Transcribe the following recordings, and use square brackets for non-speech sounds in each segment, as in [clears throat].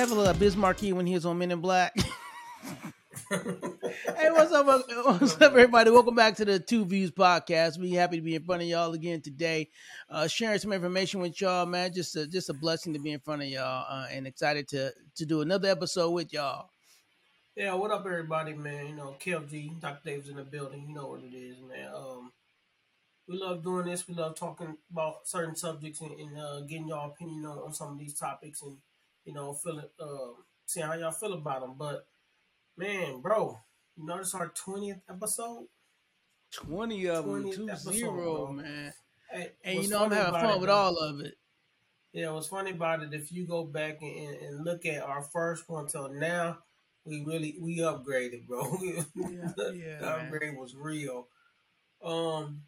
Kevin Love Bismarcky when he was on Men in Black. [laughs] hey, what's up? What's up, everybody? Welcome back to the TuVues podcast. We happy to be in front of y'all again today, uh, sharing some information with y'all, man. Just a, just a blessing to be in front of y'all, uh, and excited to to do another episode with y'all. Yeah, what up, everybody, man? You know, KFG, Dr. Dave's in the building. You know what it is, man. Um, we love doing this. We love talking about certain subjects and, and uh, getting y'all opinion on, on some of these topics, and you know, feeling, uh, seeing how y'all feel about them. But man, bro, you notice our twentieth episode. Twenty of them, 20th two episode, zero, bro. man. Hey, And you know I'm having fun it, with bro- all of it. Yeah, what's funny about it, if you go back and, and, look at our first one till now, we really we upgraded, bro. [laughs] Yeah, the yeah, the man. upgrade was real. Um,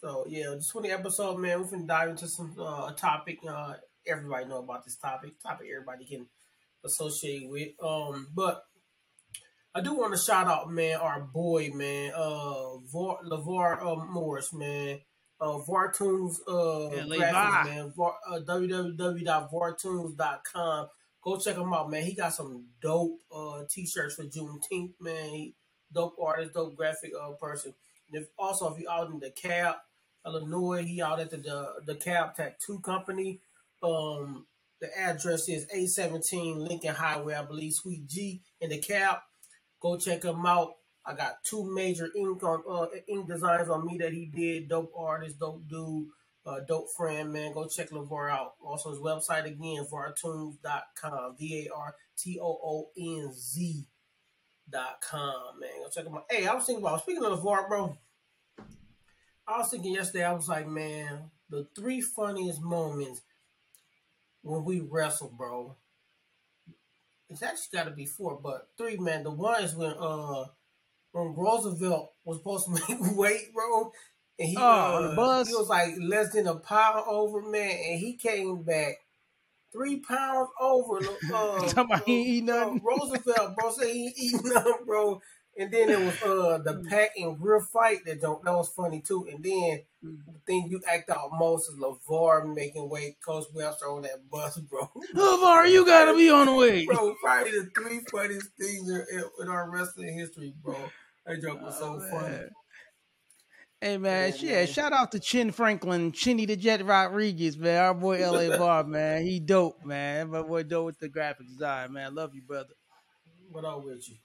so yeah, this twenty episode, man, we can dive into some uh, a topic. Uh, everybody know about this topic. Topic everybody can associate with. Um, but I do want to shout out, man, our boy, man, uh, Var, LeVar uh, Morris, man, uh, Vartoonz, uh, Yeah, graphics, man, Var, uh, www.vartoonz.com. Go check him out, man. He got some dope uh t-shirts for Juneteenth, man. He, dope artist, dope graphic uh person. And if also if you out in DeKalb, Illinois, he out at the the, DeKalb tattoo company. Um, the address is A seventeen Lincoln Highway, I believe, Suite G in DeKalb. Go check him out. I got two major ink on uh, ink designs on me that he did. Dope artist, dope dude, uh, dope friend, man. Go check LeVar out. Also his website again, vartoonz.com. V A R T O O N Z dot com, man. Go check him out. Hey, I was thinking about speaking of LeVar, bro. I was thinking yesterday, I was like, man, the three funniest moments when we wrestle, bro. It's actually got to be four, but three, man. The one is when uh when Roosevelt was supposed to [laughs] make weight, bro, and he Oh, on the uh, bus? he was like less than a pound over, man, and he came back three pounds over. [laughs] Uh, Talking about he ain't eat uh, nothing. Roosevelt, bro, said he ain't eating [laughs] nothing, bro. And then it was uh the pack and grill fight that don't that was funny too. And then the thing you act out most is LeVar making weight, Coach Webster on that bus, [laughs] bro. LeVar, you gotta be on the way. [laughs] bro, probably the three funniest things in, in our wrestling history, bro. That joke was so Oh, funny. Hey man, Yeah, yeah, man. shout out to Chin Franklin, Chinny the Jet Rodriguez, man. Our boy LA [laughs] Bar, man. He dope, man. My boy dope with the graphic design, man. Love you, brother. What up with you?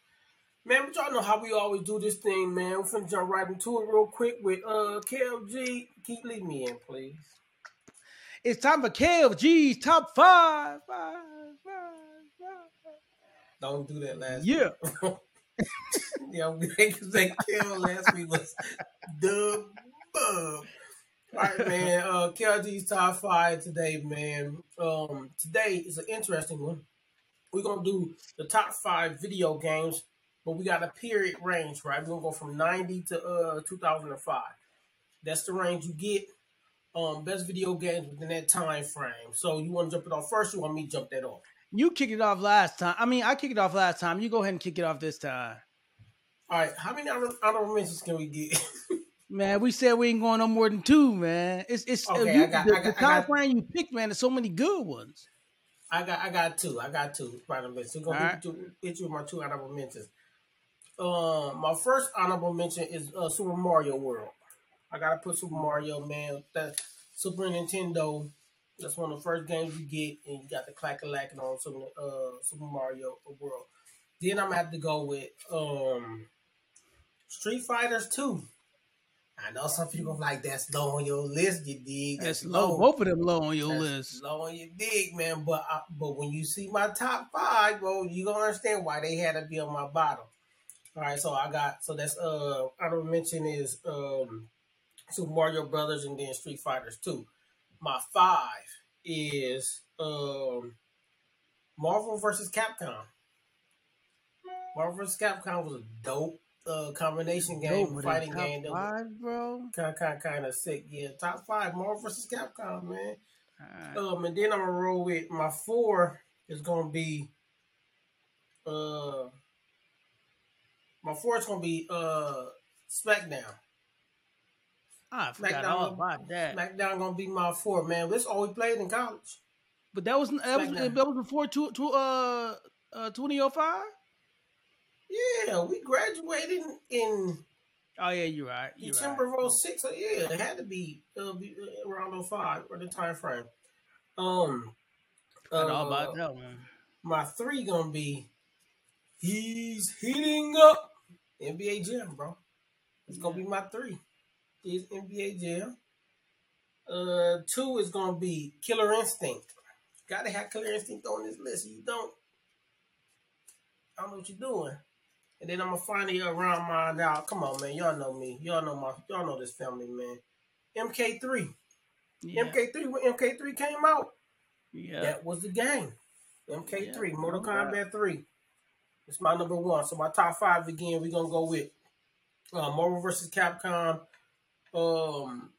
Man, but y'all know how we always do this thing, man. We're finna jump right into it real quick with uh KFG. Keep leading me in, please. It's time for KFG's top five. five, five, five. Don't do that last Yeah. [laughs] yeah, because they killed last week was the bug. All right, man. Uh, KFG's top five today, man. Um, today is an interesting one. We're gonna do the top five video games, but we got a period range, right? We're gonna go from ninety to uh two thousand and five. That's the range you get. Um, best video games within that time frame. So you want to jump it off first? Or you want me to jump that off? You kicked it off last time. I mean, I kicked it off last time. You go ahead and kick it off this time. All right. How many honor- honorable mentions can we get? [laughs] Man, we said we ain't going no more than two, man. It's it's Okay, you, I got- the, I got- the time got- frame you picked, man. There's so many good ones. I got I got two. I got two honorable mentions. Gonna hit, you, hit you with my two honorable mentions. Um, my first honorable mention is uh, Super Mario World. I gotta put Super Mario, man. That Super Nintendo. That's one of the first games you get, and you got the clack a lacking on Super, uh, Super Mario World. Then I'm gonna have to go with um, Street Fighters Two. I know some people like that's low on your list. You dig? That's low. Both of them low on your That's list. Low on your dig, man. But I, but when you see my top five, bro, you gonna understand why they had to be on my bottom. All right, so I got so that's uh honorable mention is um Super Mario Brothers and then Street Fighters Two. My five is um Marvel versus Capcom. Marvel vs. Capcom was a dope uh, combination game, Dope fighting top game. Was five, bro. kind of, kind kind of sick. Yeah, top five, Marvel vs. Capcom, man. Alright. Um, and then I'm gonna roll with my four is gonna be uh my four is gonna be uh SmackDown. I forgot SmackDown. all about that. SmackDown gonna be my four, man. This all we played in college. But that was that was that was before two, two uh uh twenty oh five. Yeah, we graduated in Oh yeah, you're right. You're December right. of 06. So yeah, it had to be, uh, be around 05 or the time frame. Um, all uh, about that one. my three gonna be he's heating up NBA Jam, bro. It's gonna be my three. Is NBA Jam. Uh, two is gonna be Killer Instinct. Gotta have Killer Instinct on this list. You don't. I don't know what you're doing. And then I'm gonna finally around my now. Come on, man. Y'all know me. Y'all know my. Y'all know this family, man. MK3. Yeah. MK3. When MK3 came out, yeah. that was the game. MK3, Yeah, Mortal. Kombat 3. It's my number one. So my top five again, we're gonna go with uh, Marvel vs. Capcom, um,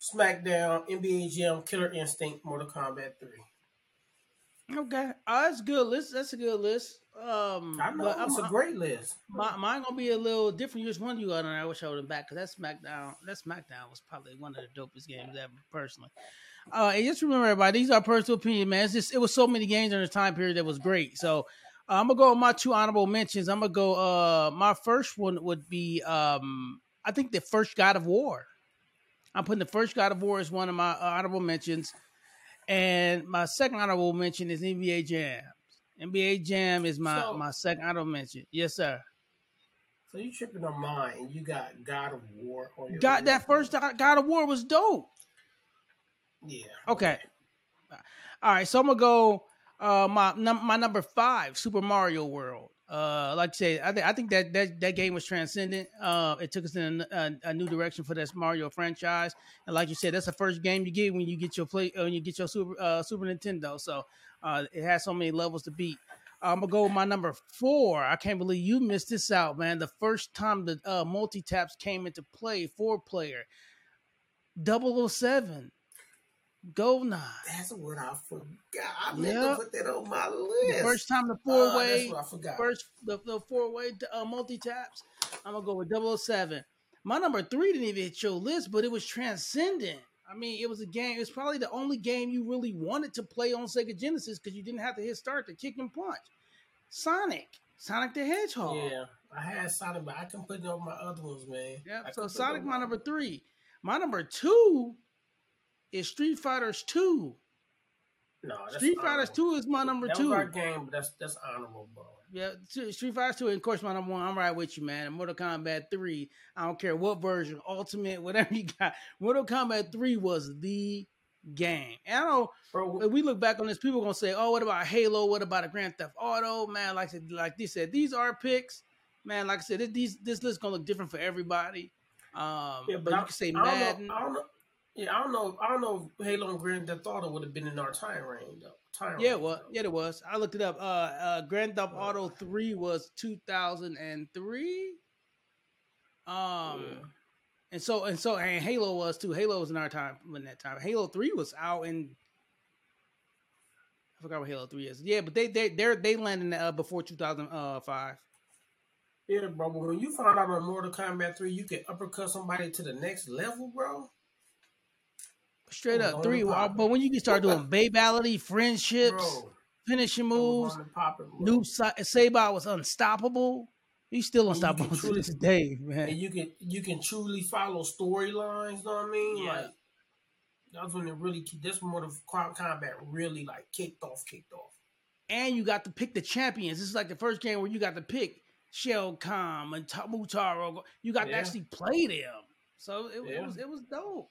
SmackDown, NBA Jam, Killer Instinct, Mortal Kombat 3. Okay, oh, that's a good list. That's a good list. Um, I know but it's I'm- a great list. My, mine gonna be a little different. Which one you got on? I wish I would have back because that SmackDown, that SmackDown was probably one of the dopest games ever, personally. Uh, and just remember, everybody, these are personal opinion, man. It's just it was so many games during the time period that was great. So uh, I'm gonna go with my two honorable mentions. I'm gonna go. Uh, my first one would be, um, I think the first God of War. I'm putting the first God of War as one of my uh, honorable mentions, and my second honorable mention is NBA Jam. NBA Jam is my So- my second honorable mention. Yes, sir. So you tripping on mine you got God of War on your Got that first God God of War was dope. Yeah. Okay. All right, so I'm gonna go uh my num- my number five, Super Mario World. Uh, like I said, I think I think that that that game was transcendent. Uh, it took us in a, a, a new direction for this Mario franchise, and like you said, that's the first game you get when you get your play uh, when you get your Super uh, Super Nintendo. So uh, it has so many levels to beat. I'm gonna go with my number four. I can't believe you missed this out, man. The first time the multi taps came into play, four player, 007, Goldeneye. That's what I forgot. I meant Yeah. to put that on my list. The first time the Uh, four way, that's what I forgot. first the, the four way uh, multi taps. I'm gonna go with 007. My number three didn't even hit your list, but it was transcendent. I mean, it was a game. It's probably the only game you really wanted to play on Sega Genesis because you didn't have to hit start to kick and punch. Sonic, Sonic the Hedgehog. Yeah, I had Sonic, but I can put it on my other ones, man. Yep. I So can put it Sonic, my number three. My number two is Street Fighters Two. No, that's Street Fighters. Two is my number that two. was our game, but that's that's honorable, bro. Yeah, Street Street Fighter 2, and of course, my number one, I'm right with you, man. And Mortal Kombat 3, I don't care what version, Ultimate, whatever [laughs] you got. Mortal Kombat 3 was the game. And I know Bro, when we look back on this, people are gonna say, "Oh, what about Halo? What about a Grand Theft Auto?" Man, like I said, like they said, these are picks. Man, like I said, this these, this list gonna look different for everybody. Um, yeah, but I, you can say I don't know- Madden. I don't know. Yeah, I don't know. I don't know if Halo and Grand Theft Auto would have been in our time range though. Time Yeah, range, well, though. yeah, it was. I looked it up. Uh, uh, Grand Theft Auto Three was two thousand and three. Um, Yeah. and so and so, and Halo was too. Halo was in our time when that time. Halo Three was out in. I forgot what Halo Three is. Yeah, but they they they they landed uh, before two thousand five. Yeah, bro. But when you found out on Mortal Kombat Three, you could uppercut somebody to the next level, bro. Straight up three. the. But when you can start doing babality, friendships, Bro, finishing moves, the. Noob Sa- Saibot was unstoppable. He's still And you can unstoppable [laughs] to this day, man. and you can you can truly follow storylines. Know what I mean? Yeah. Like that's when it really this Mortal Kombat really like kicked off, kicked off. and you got to pick the champions. This is like the first game where you got to pick Shao Kahn and Ta- Motaro. You got to actually play them, so it, it was it was dope.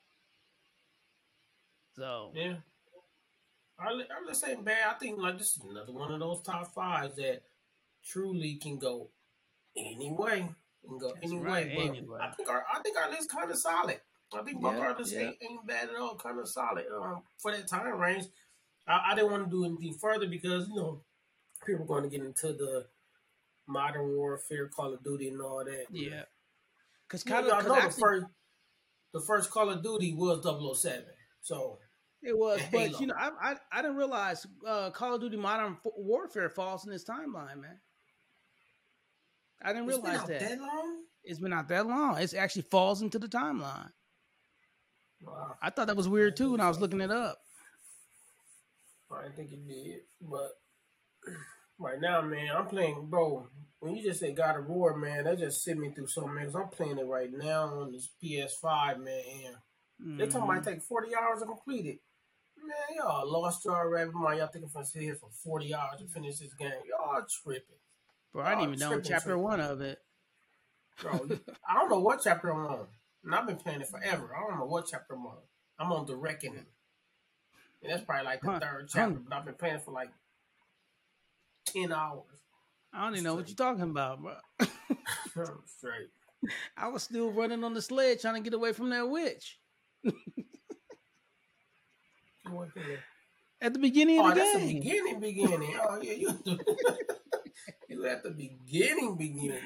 So Yeah. I, li- I'm just saying, man. I think like this is another one of those top fives that truly can go any way. Can go That's any right, way. But any way. I think our I think our list kind of solid. I think both Yeah, our lists yeah. ain't, ain't bad at all. Kind of solid um, for that time range. I, I didn't want to do anything further because you know people are going to get into the modern warfare, Call of Duty, and all that. yeah, because You kind know, of y'all know the first the first Call of Duty was 007. So it was, but Halo. you know I I, I didn't realize uh, Call of Duty Modern Warfare falls in this timeline, man. I didn't it's been realize out that. that long. It's been not that long. It actually falls into the timeline. Wow. I thought that was weird too when I was looking it up. I didn't think it did, but [clears throat] right now, man, I'm playing, bro. When you just say God of War, man, that just sent me through so many. Cause I'm playing it right now on this PS5, man. And they talking about it take 40 hours to complete it. Man, y'all lost y'all rabbit mind. Y'all thinking for sit here for 40 hours to finish this game. Y'all tripping. Bro, I didn't even know chapter tripping. one of it. Bro, I don't know what chapter I'm on. And I've been playing it forever. I don't know what chapter I'm on. I'm on the reckoning. And that's probably like the Huh. third chapter, but I've been playing it for like 10 hours. I don't even know what you're talking about, bro. [laughs] Straight. [laughs] I was still running on the sled trying to get away from that witch [laughs] What the- at the beginning Oh, of the that's the beginning, beginning. Oh, yeah, you, [laughs] you at the beginning, beginning.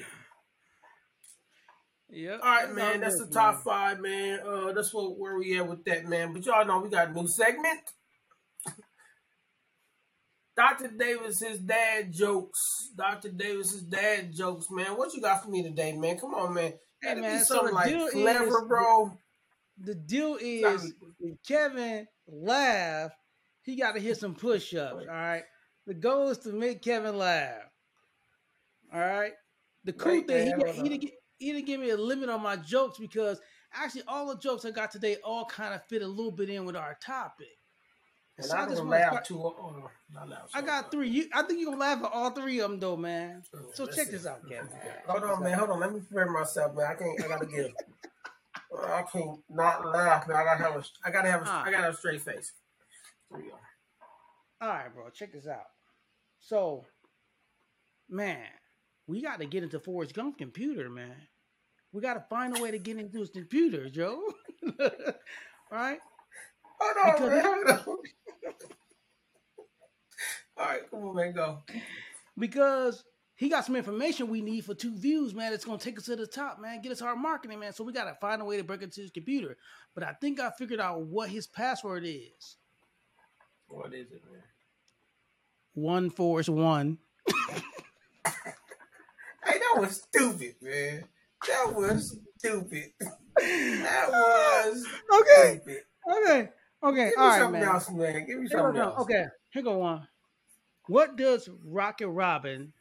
Yep. All right, man. That's good, the top man. five, man. Uh, that's what where we at with that, man. But y'all know we got a new segment. Dr. Davis's dad jokes. Dr. Davis's dad jokes, man. What you got for me today, man? Come on, man. Hey, man, be so something the like clever, is- bro. The deal is Kevin laugh, he got to hit some push-ups. All right. The goal is to make Kevin laugh. All right. The cool Right, thing, he, got, he, didn't, he didn't give me a limit on my jokes because actually all the jokes I got today all kind of fit a little bit in with our topic. And So I I just laugh start- too. Oh, not laugh I got three. You, I think you're gonna laugh at all three of them, though, man. So check this out, Kevin. Hold on, man. Hold on. Let me prepare myself, man. I can't. I gotta get. [laughs] I can't not laugh, man. I gotta have a. I gotta have. A. I gotta have a straight face. Here we go. All right, bro. Check this out. So, man, we got to get into Forrest Gump's computer, man. We got to find a way to get into his computer, Joe. All [laughs] right? Hold on, man. Hold [laughs] on. All right, come on, man. Go. Because he got some information we need for TuVues, man. It's gonna take us to the top, man. Get us our marketing, man. So we gotta find a way to break into his computer. But I think I figured out what his password is. What is it, man? One Forrest one. [laughs] Hey, that was stupid, man. That was stupid. That was Okay. stupid. Okay. Okay. Give me All right, something man. else, man. Give me something else. Okay, here go one. What does Rocket Robin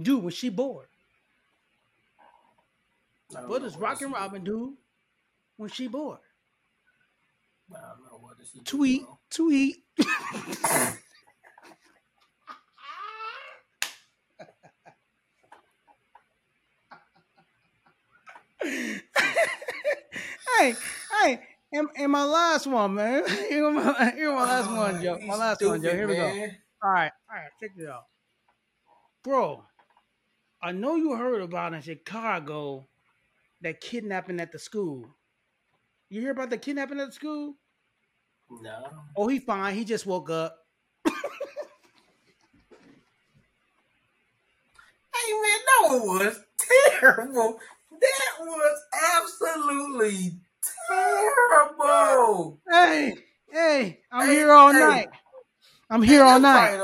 do when she bored? What does this is. Robin do when she bored? I don't know what. Tweet, tweet. [laughs] hey, hey, and, and my last one, man. [laughs] Here my, here my last one, Oh, Joe. My last one, Joe. stupid, Here we go. All right, all right, check it out, bro. I know you heard about in Chicago that kidnapping at the school. You hear about the kidnapping at the school? No. Oh, he fine. He just woke up. [laughs] Hey man, that one was terrible. That was absolutely terrible. Hey, hey, I'm Hey, here all hey. night. I'm here all That's night.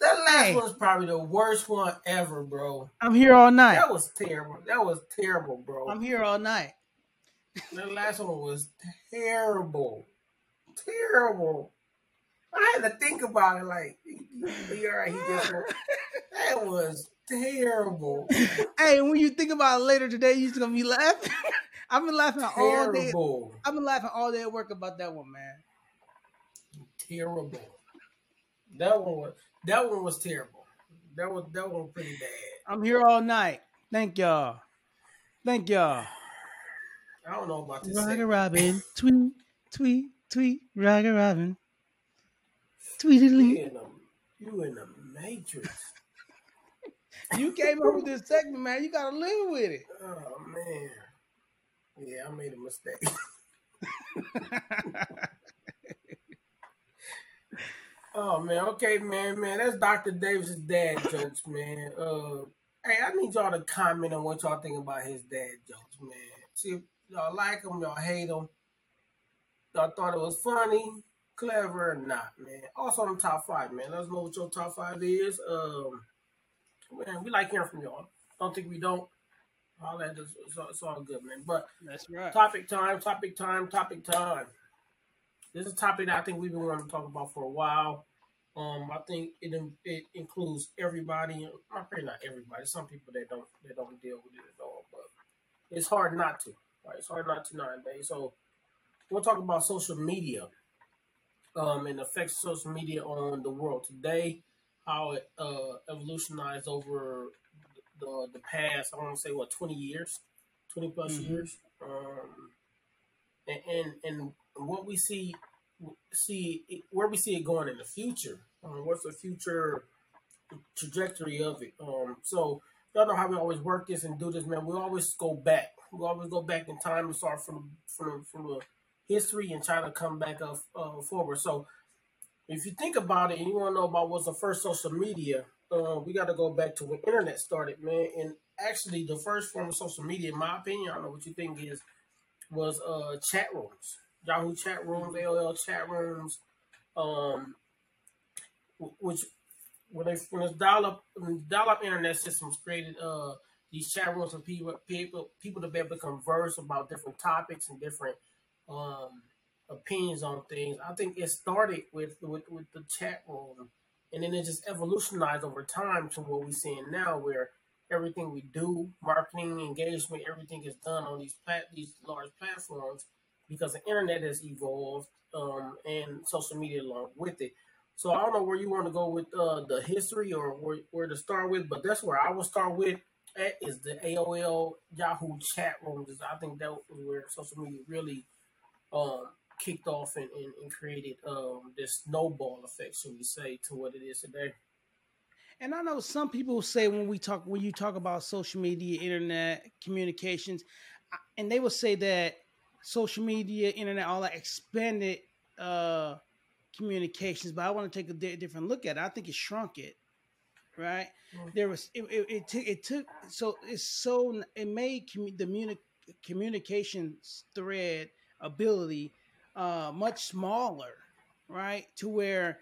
That last Hey. one's probably the worst one ever, bro. I'm here all night. That was terrible. That was terrible, bro. I'm here all night. That last one was terrible. Terrible. I had to think about it like, you all right, he just [laughs] that was terrible. Hey, when you think about it later today, you're just gonna be laughing. [laughs] I've been laughing all day. I've been laughing all day at work about that one, man. Terrible. That one was that one was terrible. That was that one was pretty bad. I'm here all night. Thank y'all. Thank y'all. I don't know about this. Rocket segment. Robin, [laughs] tweet, tweet, tweet, Rocket Robin, You tweetily. in the you in the matrix. [laughs] You came up with this segment, man. You gotta live with it. Oh man. Yeah, I made a mistake. [laughs] Oh man, okay, man, man. That's Dr. Davis's dad jokes, man. Uh hey, I need y'all to comment on what y'all think about his dad jokes, man. See if y'all like them, y'all hate them. Y'all thought it was funny, clever, or not, man. Also on the top five, man. Let us know what your top five is. Um man, we like hearing from y'all. Don't think we don't. All that is it's all good, man. But That's right. topic time, topic time, topic time. This is a topic that I think we've been wanting to talk about for a while. Um, I think it it includes everybody. I'm afraid not everybody. Some people that don't that don't deal with it at all, but it's hard not to. Right, it's hard not to nowadays. So we'll talk about social media, um, and effects social media on the world today. How it uh, evolutionized over the the past. I want to say what twenty years, twenty plus mm-hmm. years. Um, and, and and what we see see where we see it going in the future. Um, what's the future trajectory of it? Um, so y'all know how we always work this and do this, man. We always go back. We always go back in time and start from from from the history and try to come back up uh, forward. So if you think about it and you want to know about what's the first social media, uh, we got to go back to when internet started, man. And actually, the first form of social media, in my opinion, I don't know what you think is, was uh, chat rooms. Yahoo chat rooms, AOL chat rooms, um, which when they when the dial up dial up internet systems created uh these chat rooms for people people people to be able to converse about different topics and different um opinions on things. I think it started with with, with the chat room and then it just evolutionized over time to what we're seeing now where everything we do, marketing, engagement, everything is done on these plat- these large platforms because the internet has evolved um, and social media along with it. So I don't know where you want to go with uh, the history or where, where to start with, but that's where I will start with. At is the AOL Yahoo chat rooms. I think that was where social media really um, kicked off and, and, and created um, this snowball effect, should we say, to what it is today. And I know some people say when we talk when you talk about social media, internet communications, and they will say that social media, internet, all that expanded uh, communications. But I want to take a di- different look at it. I think it shrunk it. Right mm-hmm. there was it, it, it, took it took so it's so it made commu- the muni- communication thread ability uh, much smaller, right? To where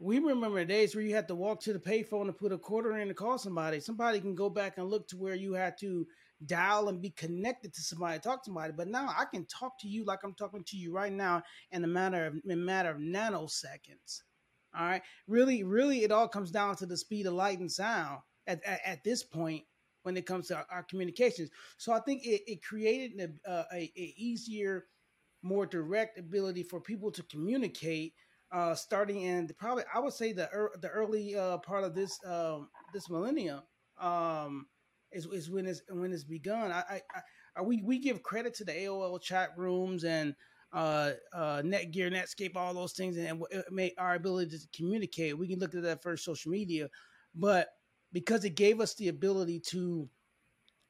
we remember days where you had to walk to the payphone and put a quarter in to call somebody. Somebody can go back and look to where you had to dial and be connected to somebody, talk to somebody. But now I can talk to you like I'm talking to you right now in a matter of in a matter of nanoseconds. All right. Really, really, it all comes down to the speed of light and sound at, at, at this point when it comes to our, our communications. So I think it, it created a, a, a, easier, more direct ability for people to communicate. Uh, starting in the, probably, I would say the er, the early uh, part of this um, this millennium. Um, is, is when it's when it's begun. I, I, I, we we give credit to the AOL chat rooms and uh, uh, Netgear, Netscape, all those things, and made our ability to communicate. We can look at that first social media, but because it gave us the ability to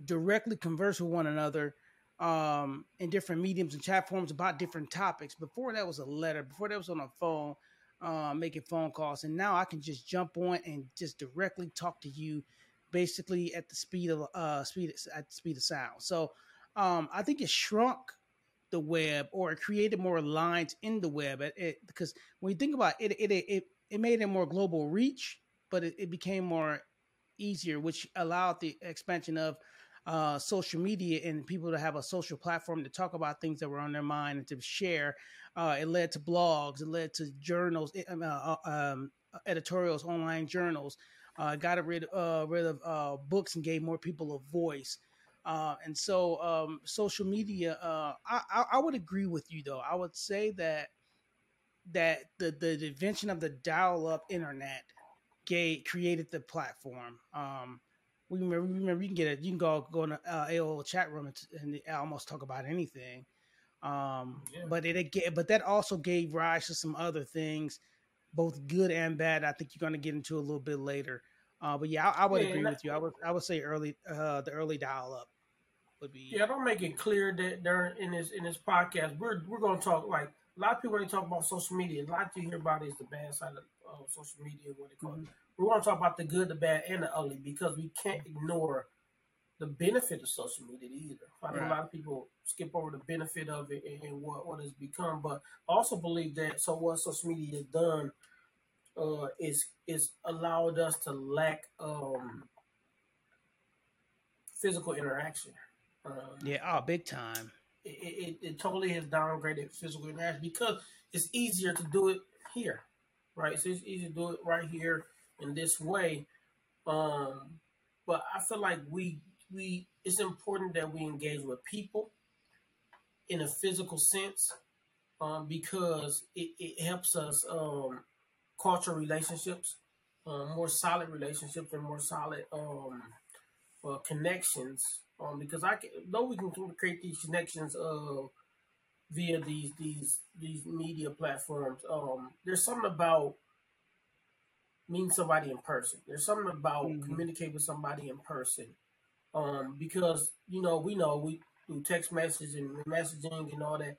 directly converse with one another um, in different mediums and chat forms about different topics. Before that was a letter. Before that was on a phone, uh, making phone calls, and now I can just jump on and just directly talk to you basically at the speed of uh speed at speed of sound. So um I think it shrunk the web or it created more lines in the web it, it, because when you think about it it it it it made it more global reach, but it, it became more easier, which allowed the expansion of uh, social media and people to have a social platform to talk about things that were on their mind and to share. Uh, it led to blogs, it led to journals, uh, uh um, editorials, online journals uh, got rid uh, rid of uh, books and gave more people a voice. Uh, and so, um, social media, uh, I, I, would agree with you though. I would say that that the the invention of the dial up internet gave, created the platform. Um, we remember, remember you can get it. You can go go in a uh, AOL chat room and, and almost talk about anything. Um, yeah. But it, it but that also gave rise to some other things both good and bad. I think you're going to get into a little bit later. Uh, but yeah, I, I would yeah, agree with you. I would I would say early uh, the early dial up would be. Yeah, don't make it clear that during in this in this podcast we're we're going to talk like a lot of people when they talk about social media, a lot you hear about is the bad side of uh, social media. What they call mm-hmm. it. We want to talk about the good, the bad, and the ugly because we can't ignore the benefit of social media either. I think right. a lot of people skip over the benefit of it and, and what what it's become, but I also believe that so what social media has done uh, is is allowed us to lack um, physical interaction. Um, yeah, oh, big time. It, it, it, totally has downgraded physical interaction because it's easier to do it here, right? So it's easy to do it right here in this way. Um, but I feel like we we it's important that we engage with people in a physical sense um, because it, it helps us um, culture relationships, um, more solid relationships, and more solid um, uh, connections. Um, because I can, though we can create these connections uh, via these these these media platforms, um, there's something about meeting somebody in person. There's something about mm-hmm. communicate with somebody in person. Um, because you know we know we through text messages and messaging and all that,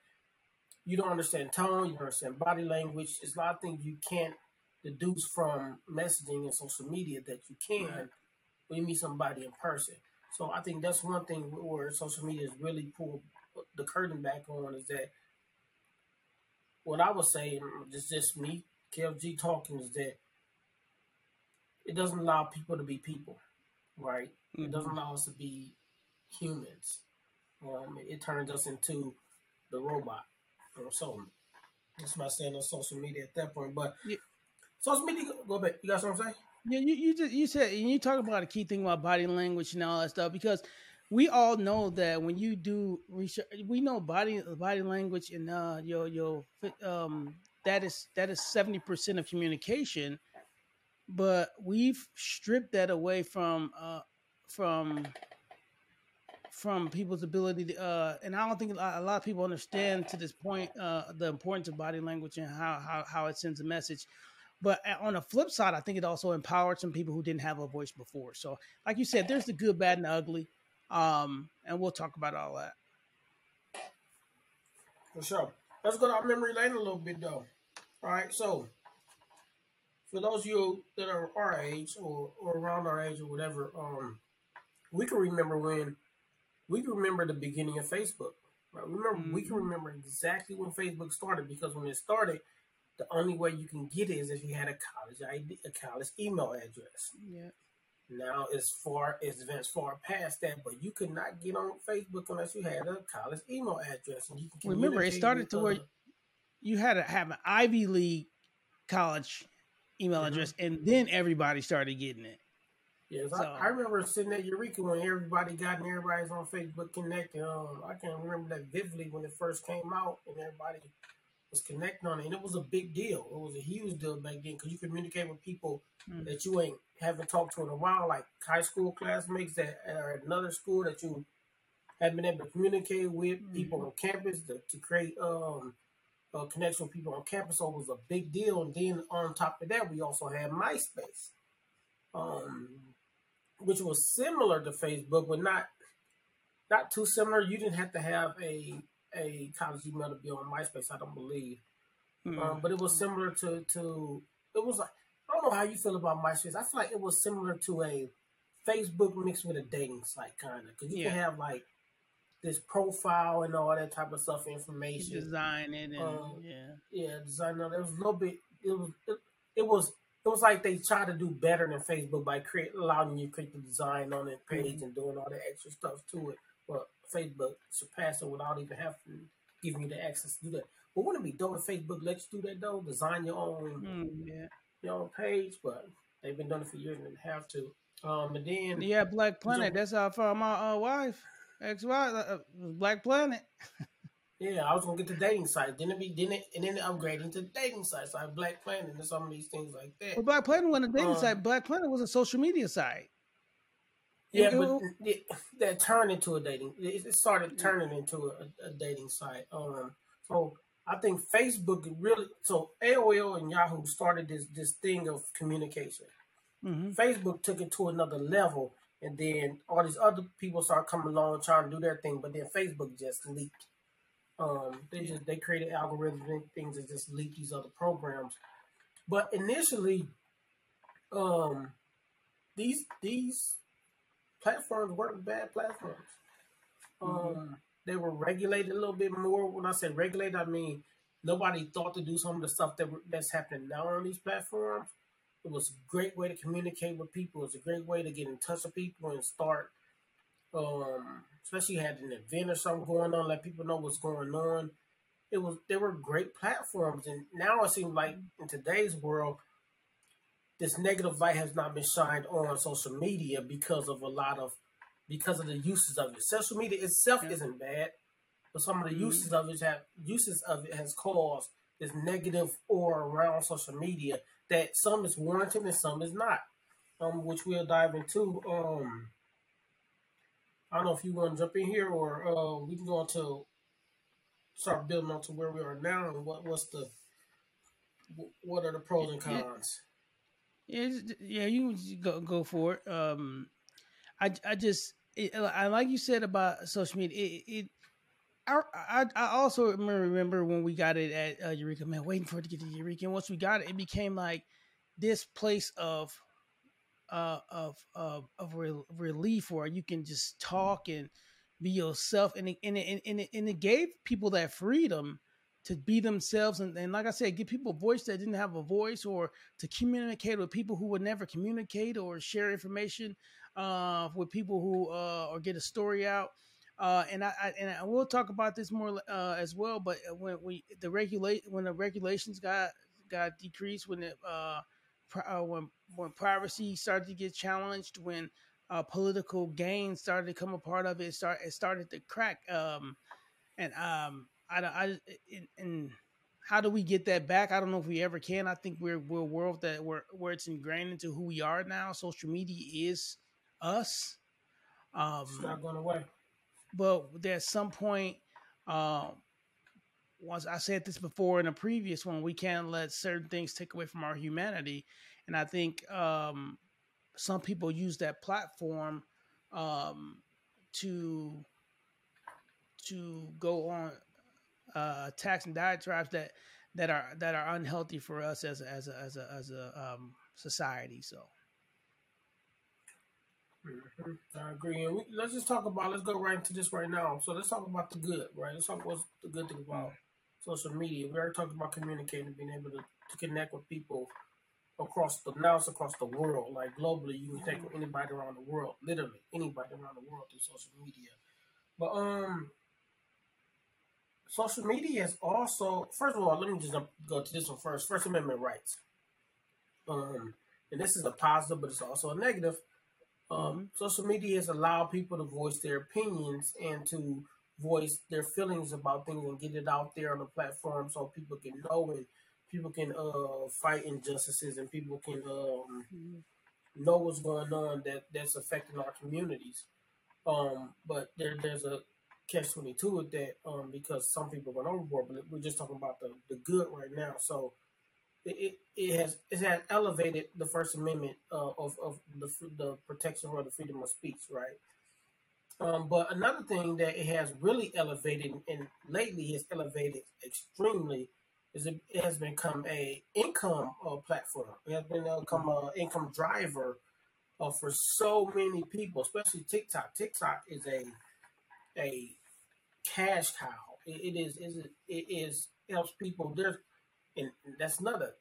you don't understand tone, you don't understand body language. There's a lot of things you can't deduce from messaging and social media that you can when you meet somebody in person. So I think that's one thing where social media has really pulled the curtain back on is that what I would say, just just me, KFG talking, is that it doesn't allow people to be people, right? Mm-hmm. It doesn't allow us to be humans. Um, it, turns us into the robot. So that's my saying on social media at that point. But yeah. social media, go back. You got something to say? Yeah, you, you just you said you talk about a key thing about body language and all that stuff because we all know that when you do research, we know body body language and uh your your um that is that is seventy percent of communication, but we've stripped that away from uh from from people's ability to, uh, and I don't think a lot of people understand to this point uh, the importance of body language and how, how, how it sends a message. But on the flip side, I think it also empowered some people who didn't have a voice before. So, like you said, there's the good, bad, and the ugly. Um, and we'll talk about all that. For sure. Let's go down memory lane a little bit, though. All right. So, for those of you that are our age or, or around our age or whatever, um, we can remember when we can remember the beginning of Facebook. Right? Remember, mm-hmm. we can mm-hmm. remember exactly when Facebook started because when it started, the only way you can get it is if you had a college ID, a college email address. Yeah. Now it's far it's advanced far past that, but you could not get on Facebook unless you had a college email address, and you can remember it started to where you had to have an Ivy League college email mm-hmm. address, and then everybody started getting it. Yes, so, I, I, remember sitting at Eureka when everybody got and everybody's on Facebook connecting. Um, I can remember that vividly when it first came out and everybody was connecting on it, and it was a big deal. It was a huge deal back then because you communicate with people mm. that you ain't haven't talked to in a while, like high school classmates that are at another school that you haven't been able to communicate with mm. people on campus to, to create um, a connection with people on campus. So it was a big deal. And then on top of that, we also had MySpace. Um, which was similar to Facebook, but not not too similar. You didn't have to have a a college email to be on MySpace. I don't believe, mm-hmm. um, but it was similar to to it was like I don't know how you feel about MySpace. I feel like it was similar to a Facebook mixed with a dating site, kind of, because you yeah. can have like this profile and all that type of stuff, information, design it, and um, yeah, yeah, design. It was a little bit. It was it, it was it was like they tried to do better than Facebook by create allowing you to create the design on that page mm-hmm. and doing all the extra stuff to it. But Facebook surpassed it without even having to give you the access to do that. But wouldn't it be dope if Facebook lets you do that though? Design your own mm, yeah. your own page, but they've been doing it for years and have to. Um, and then yeah, Black Planet. That's how I found my uh, wife, ex wife, uh, uh, Black Planet. Yeah, I was gonna get the dating site. Then it be then it and then it upgrading to dating sites like Black Planet and some of these things like that. Well, Black Planet wasn't a dating um, site. Black Planet was a social media site. Yeah, it, but it, that turned into a dating. It, started turning into a, a, dating site. Um, so I think Facebook really. So AOL and Yahoo started this this thing of communication. Mm-hmm. Facebook took it to another level, and then all these other people start coming along trying to do their thing. But then Facebook just leaked. Um, they just they created algorithms and things that just leak these other programs. But initially, um, these these platforms weren't bad platforms. Mm-hmm. Um, they were regulated a little bit more. When I say regulated, I mean nobody thought to do some of the stuff that that's happening now on these platforms. It was a great way to communicate with people. It was a great way to get in touch with people and start um, especially had an event or something going on, let people know what's going on. it was there were great platforms, and now it seems like in today's world, this negative light has not been shined on social media because of a lot of because of the uses of it. Social media itself isn't bad, but some of the mm-hmm. uses of it have uses of it has caused this negative aura around social media that some is warranted and some is not. Um, which we'll dive into. Um, I don't know if you want to jump in here or uh, we can go into start building on to where we are now and what what's the what are the pros and cons. Yeah, yeah, you go go for it. Um, I I just it, I like you said about social media. It, it I, I, also remember when we got it at uh, Eureka, man, waiting for it to get to Eureka. And once we got it, it became like this place of uh, of of of re- relief where you can just talk and be yourself, and it, and it, and it, and it gave people that freedom to be themselves, and, and like I said, give people a voice that didn't have a voice, or to communicate with people who would never communicate or share information uh, with people who uh, or get a story out. Uh, and I, I, and I will talk about this more uh, as well. But when we the regulate when the regulations got got decreased, when it uh, uh, when when privacy started to get challenged, when uh, political gain started to come a part of it, it start it started to crack. Um, and um, I, I and how do we get that back? I don't know if we ever can. I think we're we're a world that where where it's ingrained into who we are now. Social media is us. Um, it's not going away. But there's some point. Um, once I said this before in a previous one, we can't let certain things take away from our humanity. And I think um, some people use that platform um, to to go on uh, attacks and diatribes that that are that are unhealthy for us as a, as a, as a, as a um, society. So. Mm-hmm. I agree. And we, let's just talk about. Let's go right into this right now. So let's talk about the good, right? Let's talk what's the good thing about social media. We already talked about communicating, being able to, to connect with people across the now it's across the world. Like globally, you can connect with anybody around the world, literally anybody around the world through social media. But um, social media is also first of all, let me just go to this one first. First Amendment rights. Um, and this is a positive, but it's also a negative. Um, social media has allowed people to voice their opinions and to voice their feelings about things and get it out there on the platform so people can know and people can uh, fight injustices and people can um, know what's going on that that's affecting our communities. Um, but there, there's a catch twenty two with that um, because some people went overboard. But we're just talking about the, the good right now. So it, it has it has elevated the First Amendment uh, of of the the protection or the freedom of speech, right? Um, but another thing that it has really elevated and lately has elevated extremely is it, it has become a income uh, platform. It has been become an income driver uh, for so many people, especially TikTok. TikTok is a a cash cow. it, it is is it is helps people. There's and that's another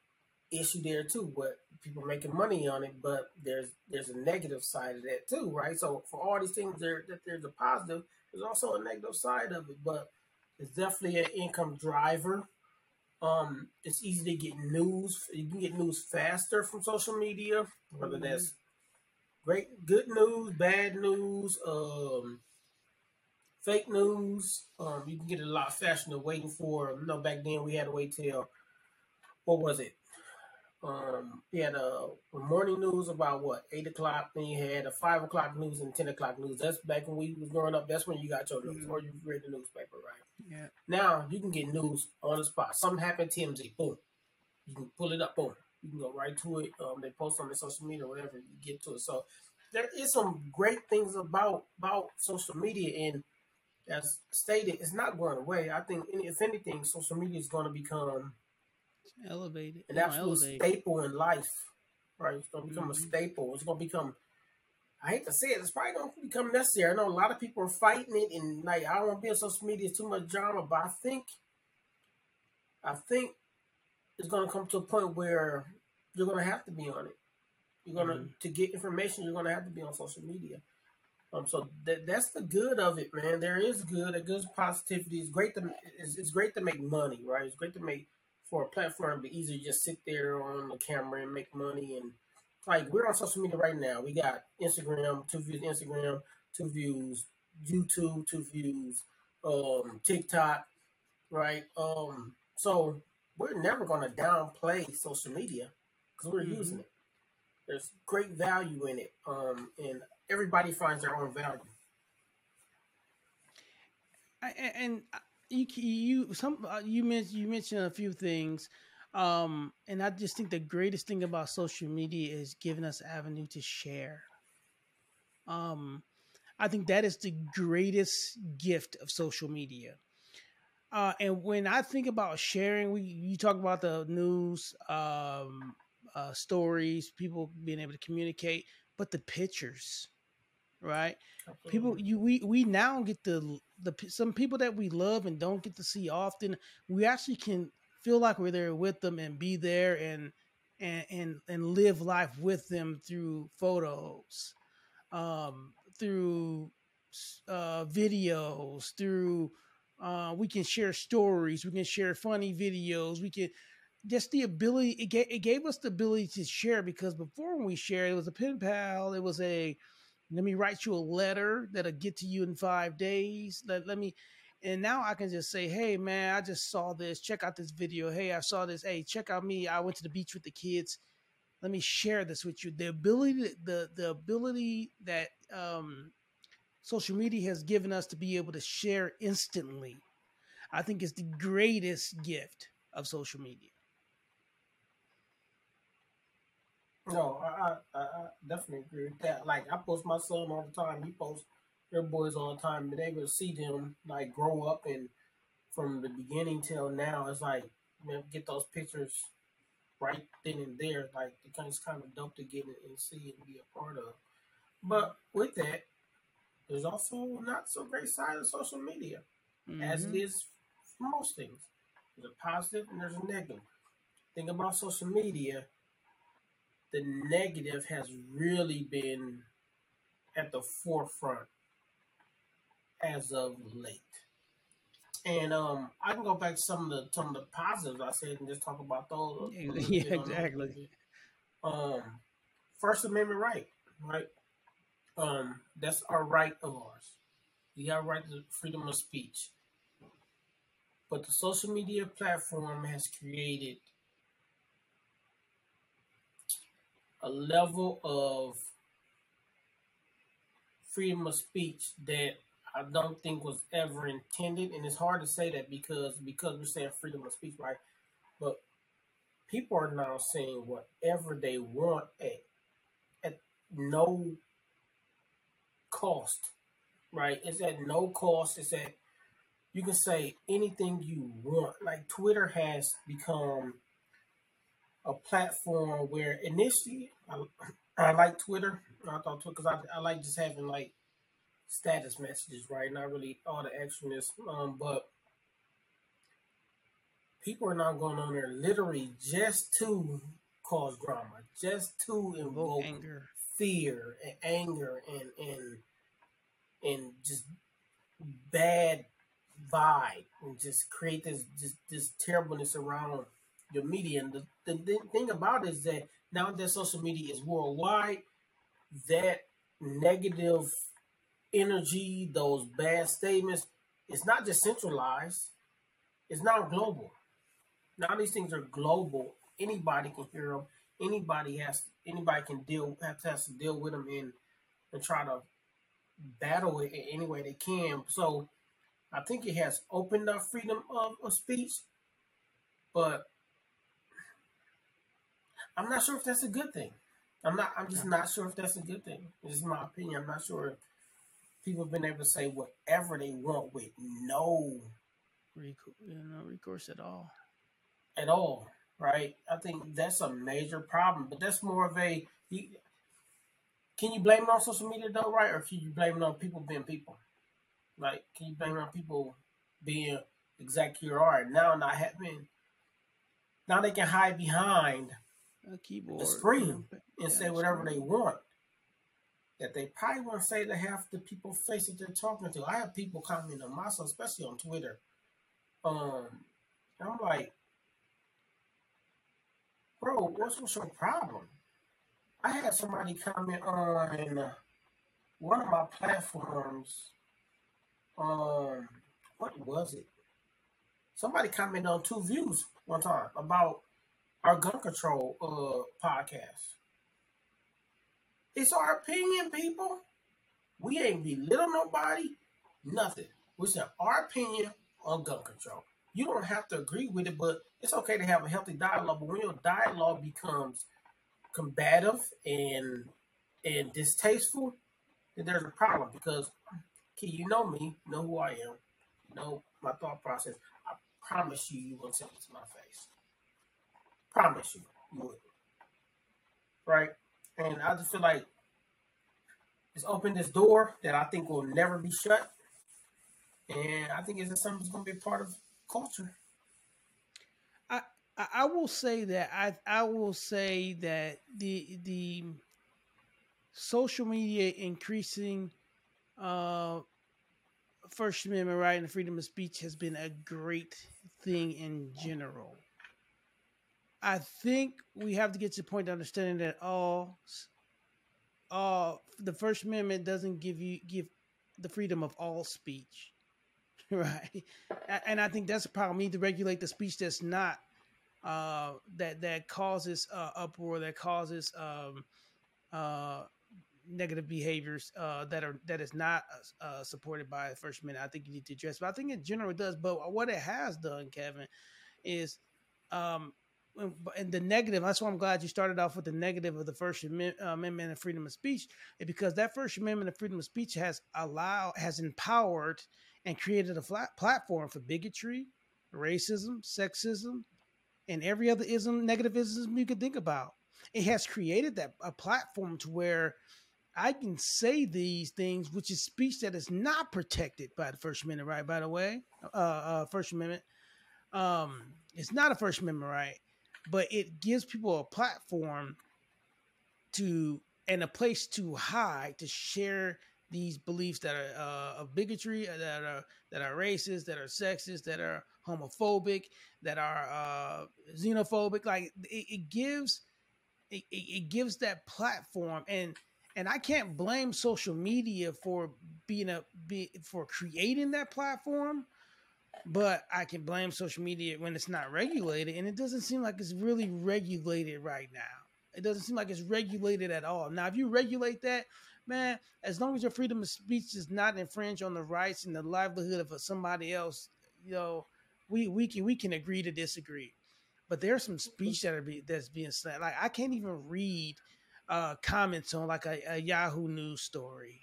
issue there too. But people making money on it, but there's there's a negative side of that too, right? So for all these things, there that there's a positive. There's also a negative side of it, but it's definitely an income driver. Um, it's easy to get news. You can get news faster from social media, whether mm-hmm. that's great, good news, bad news, um, fake news. Um, you can get it a lot faster than waiting for. You know, back then we had to wait till what was it? Um, you had a, a, morning news about what eight o'clock. Then you had a five o'clock news and ten o'clock news. That's back when we was growing up. That's when you got your news, mm-hmm. or you read the newspaper, right? Yeah. Now you can get news on the spot. Something happened, TMZ, boom. You can pull it up, boom. You can go right to it. Um, they post on their social media, or whatever. You get to it. So there is some great things about about social media, and as stated, it's not going away. I think, if anything, social media is going to become elevated, an absolute staple in life. Right, it's gonna become mm-hmm. a staple. It's gonna become. I hate to say it, it's probably gonna become necessary. I know a lot of people are fighting it, and like I don't want to be on social media too much drama, but I think, I think it's gonna come to a point where you're gonna have to be on it. You're gonna mm-hmm. to get information. You're gonna have to be on social media. Um, so that that's the good of it, man. There is good, a good positivity. It's great to it's, it's great to make money, right? It's great to make for a platform to be easy to just sit there on the camera and make money and like we're on social media right now. We got Instagram, TuVues, Instagram, TuVues, YouTube, TuVues, um, TikTok, right? Um, so we're never going to downplay social media because we're mm-hmm. using it. There's great value in it, um, and everybody finds their own value. And you, you some uh, you mentioned you mentioned a few things, um, and I just think the greatest thing about social media is giving us avenue to share. Um, I think that is the greatest gift of social media. Uh, and when I think about sharing, we you talk about the news, um, uh, stories, people being able to communicate, but the pictures, right? Absolutely. People, you we we now get the the some people that we love and don't get to see often. We actually can feel like we're there with them and be there and and and and live life with them through photos, um, through uh, videos, through uh, we can share stories, we can share funny videos, we can just the ability it gave, it gave us the ability to share because before when we shared it was a pen pal, it was a let me write you a letter that'll get to you in five days. Let, let me and now I can just say, hey man, I just saw this. Check out this video. Hey, I saw this. Hey, check out me. I went to the beach with the kids. Let me share this with you. The ability, the the ability that um, social media has given us to be able to share instantly, I think is the greatest gift of social media. No, I, definitely agree with that. Like I post my son all the time. He posts their boys all the time, but they will see them like grow up and from the beginning till now, it's like man, get those pictures right then and there. Like it's kind of dope to get it and see and be a part of. But with that, there's also not so great side of social media, mm-hmm. as it is for most things. There's a positive and there's a negative. Think about social media. The negative has really been at the forefront as of late. And um, I can go back to some of the some of the positives I said and just talk about those. [laughs] Yeah, exactly. Um, First Amendment right, right? Um, that's our right of ours. We have right to freedom of speech. But the social media platform has created a level of freedom of speech that I don't think was ever intended, and it's hard to say that because because we're saying freedom of speech, right? But people are now saying whatever they want at at no cost, right? It's at no cost. It's at you can say anything you want. Like Twitter has become a platform where initially I, I like Twitter. I thought Twitter because I, I like just having like status messages, right? Not really all the extraness, um, but people are not going on there literally just to cause drama, just to invoke anger. fear and anger and and and just bad vibe and just create this this, this terribleness around your media. And the, the, the thing about it is that now that social media is worldwide, that negative energy, those bad statements, it's not just centralized, it's now global. Now these things are global. Anybody can hear them. Anybody has anybody can deal has, has to deal with them and and try to battle it in any way they can. So I think it has opened up freedom of, of speech, but I'm not sure if that's a good thing. I'm not. I'm just not sure if that's a good thing. This is my opinion. I'm not sure if people have been able to say whatever they want with no recourse, you know, recourse at all. At all, right? I think that's a major problem. But that's more of a. You, can you blame it on social media though, right? Or can you blame it on people being people? Like, can you blame it on people being exactly who you are now not having? Now they can hide behind a keyboard, the screen, and say whatever they want that they probably won't say to half the people face that they're talking to. I have people commenting on myself, especially on Twitter. Um, I'm like, bro, what's, what's your problem? I had somebody comment on uh, one of my platforms. Um, what was it? Somebody commented on TuVues one time about our gun control uh podcast. It's our opinion, people. We ain't belittle nobody, nothing. We said our opinion on gun control. You don't have to agree with it, but it's okay to have a healthy dialogue. But when your dialogue becomes combative and and distasteful, then there's a problem because Key, you know me, know who I am, know my thought process. I promise you you won't say it to my face. Promise you, you would. Right? And I just feel like it's opened this door that I think will never be shut. And I think it's just something that's gonna be a part of culture. I I will say that I I will say that the the social media increasing uh First Amendment right and freedom of speech has been a great thing in general. I think we have to get to the point of understanding that all uh the First Amendment doesn't give you give the freedom of all speech. [laughs] Right. And I think that's a problem. We need to regulate the speech that's not uh that that causes uh, uproar, that causes um uh negative behaviors uh, that are that is not uh, uh, supported by the First Amendment. I think you need to address, but I think in general it does. But what it has done, Kevin, is um, and the negative. That's why I'm glad you started off with the negative of the First uh, Amendment and freedom of speech, because that First Amendment and freedom of speech has allowed, has empowered, and created a platform for bigotry, racism, sexism, and every other ism, negative ism you could think about. It has created that a platform to where I can say these things, which is speech that is not protected by the First Amendment, right? By the way, uh, uh, First Amendment, um, it's not a First Amendment right, but it gives people a platform to and a place to hide to share these beliefs that are uh, of bigotry, uh, that are that are racist, that are sexist, that are homophobic, that are uh, xenophobic. Like it, it gives it, it gives that platform and and I can't blame social media for being a be for creating that platform, but I can blame social media when it's not regulated, and it doesn't seem like it's really regulated right now. It doesn't seem like it's regulated at all. Now, if you regulate that, man, as long as your freedom of speech does not infringe on the rights and the livelihood of somebody else, you know, we we can we can agree to disagree. But there's some speech that are be, that's being said. Like I can't even read uh, comments on like a, a Yahoo News story.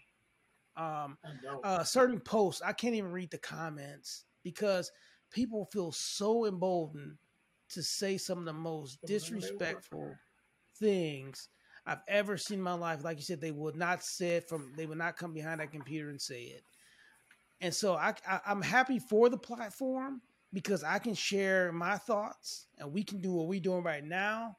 Um, uh, certain posts, I can't even read the comments because people feel so emboldened to say some of the most disrespectful things I've ever seen in my life. Like you said, they would not say it from, they would not come behind that computer and say it. And so I, I I'm happy for the platform because I can share my thoughts and we can do what we're doing right now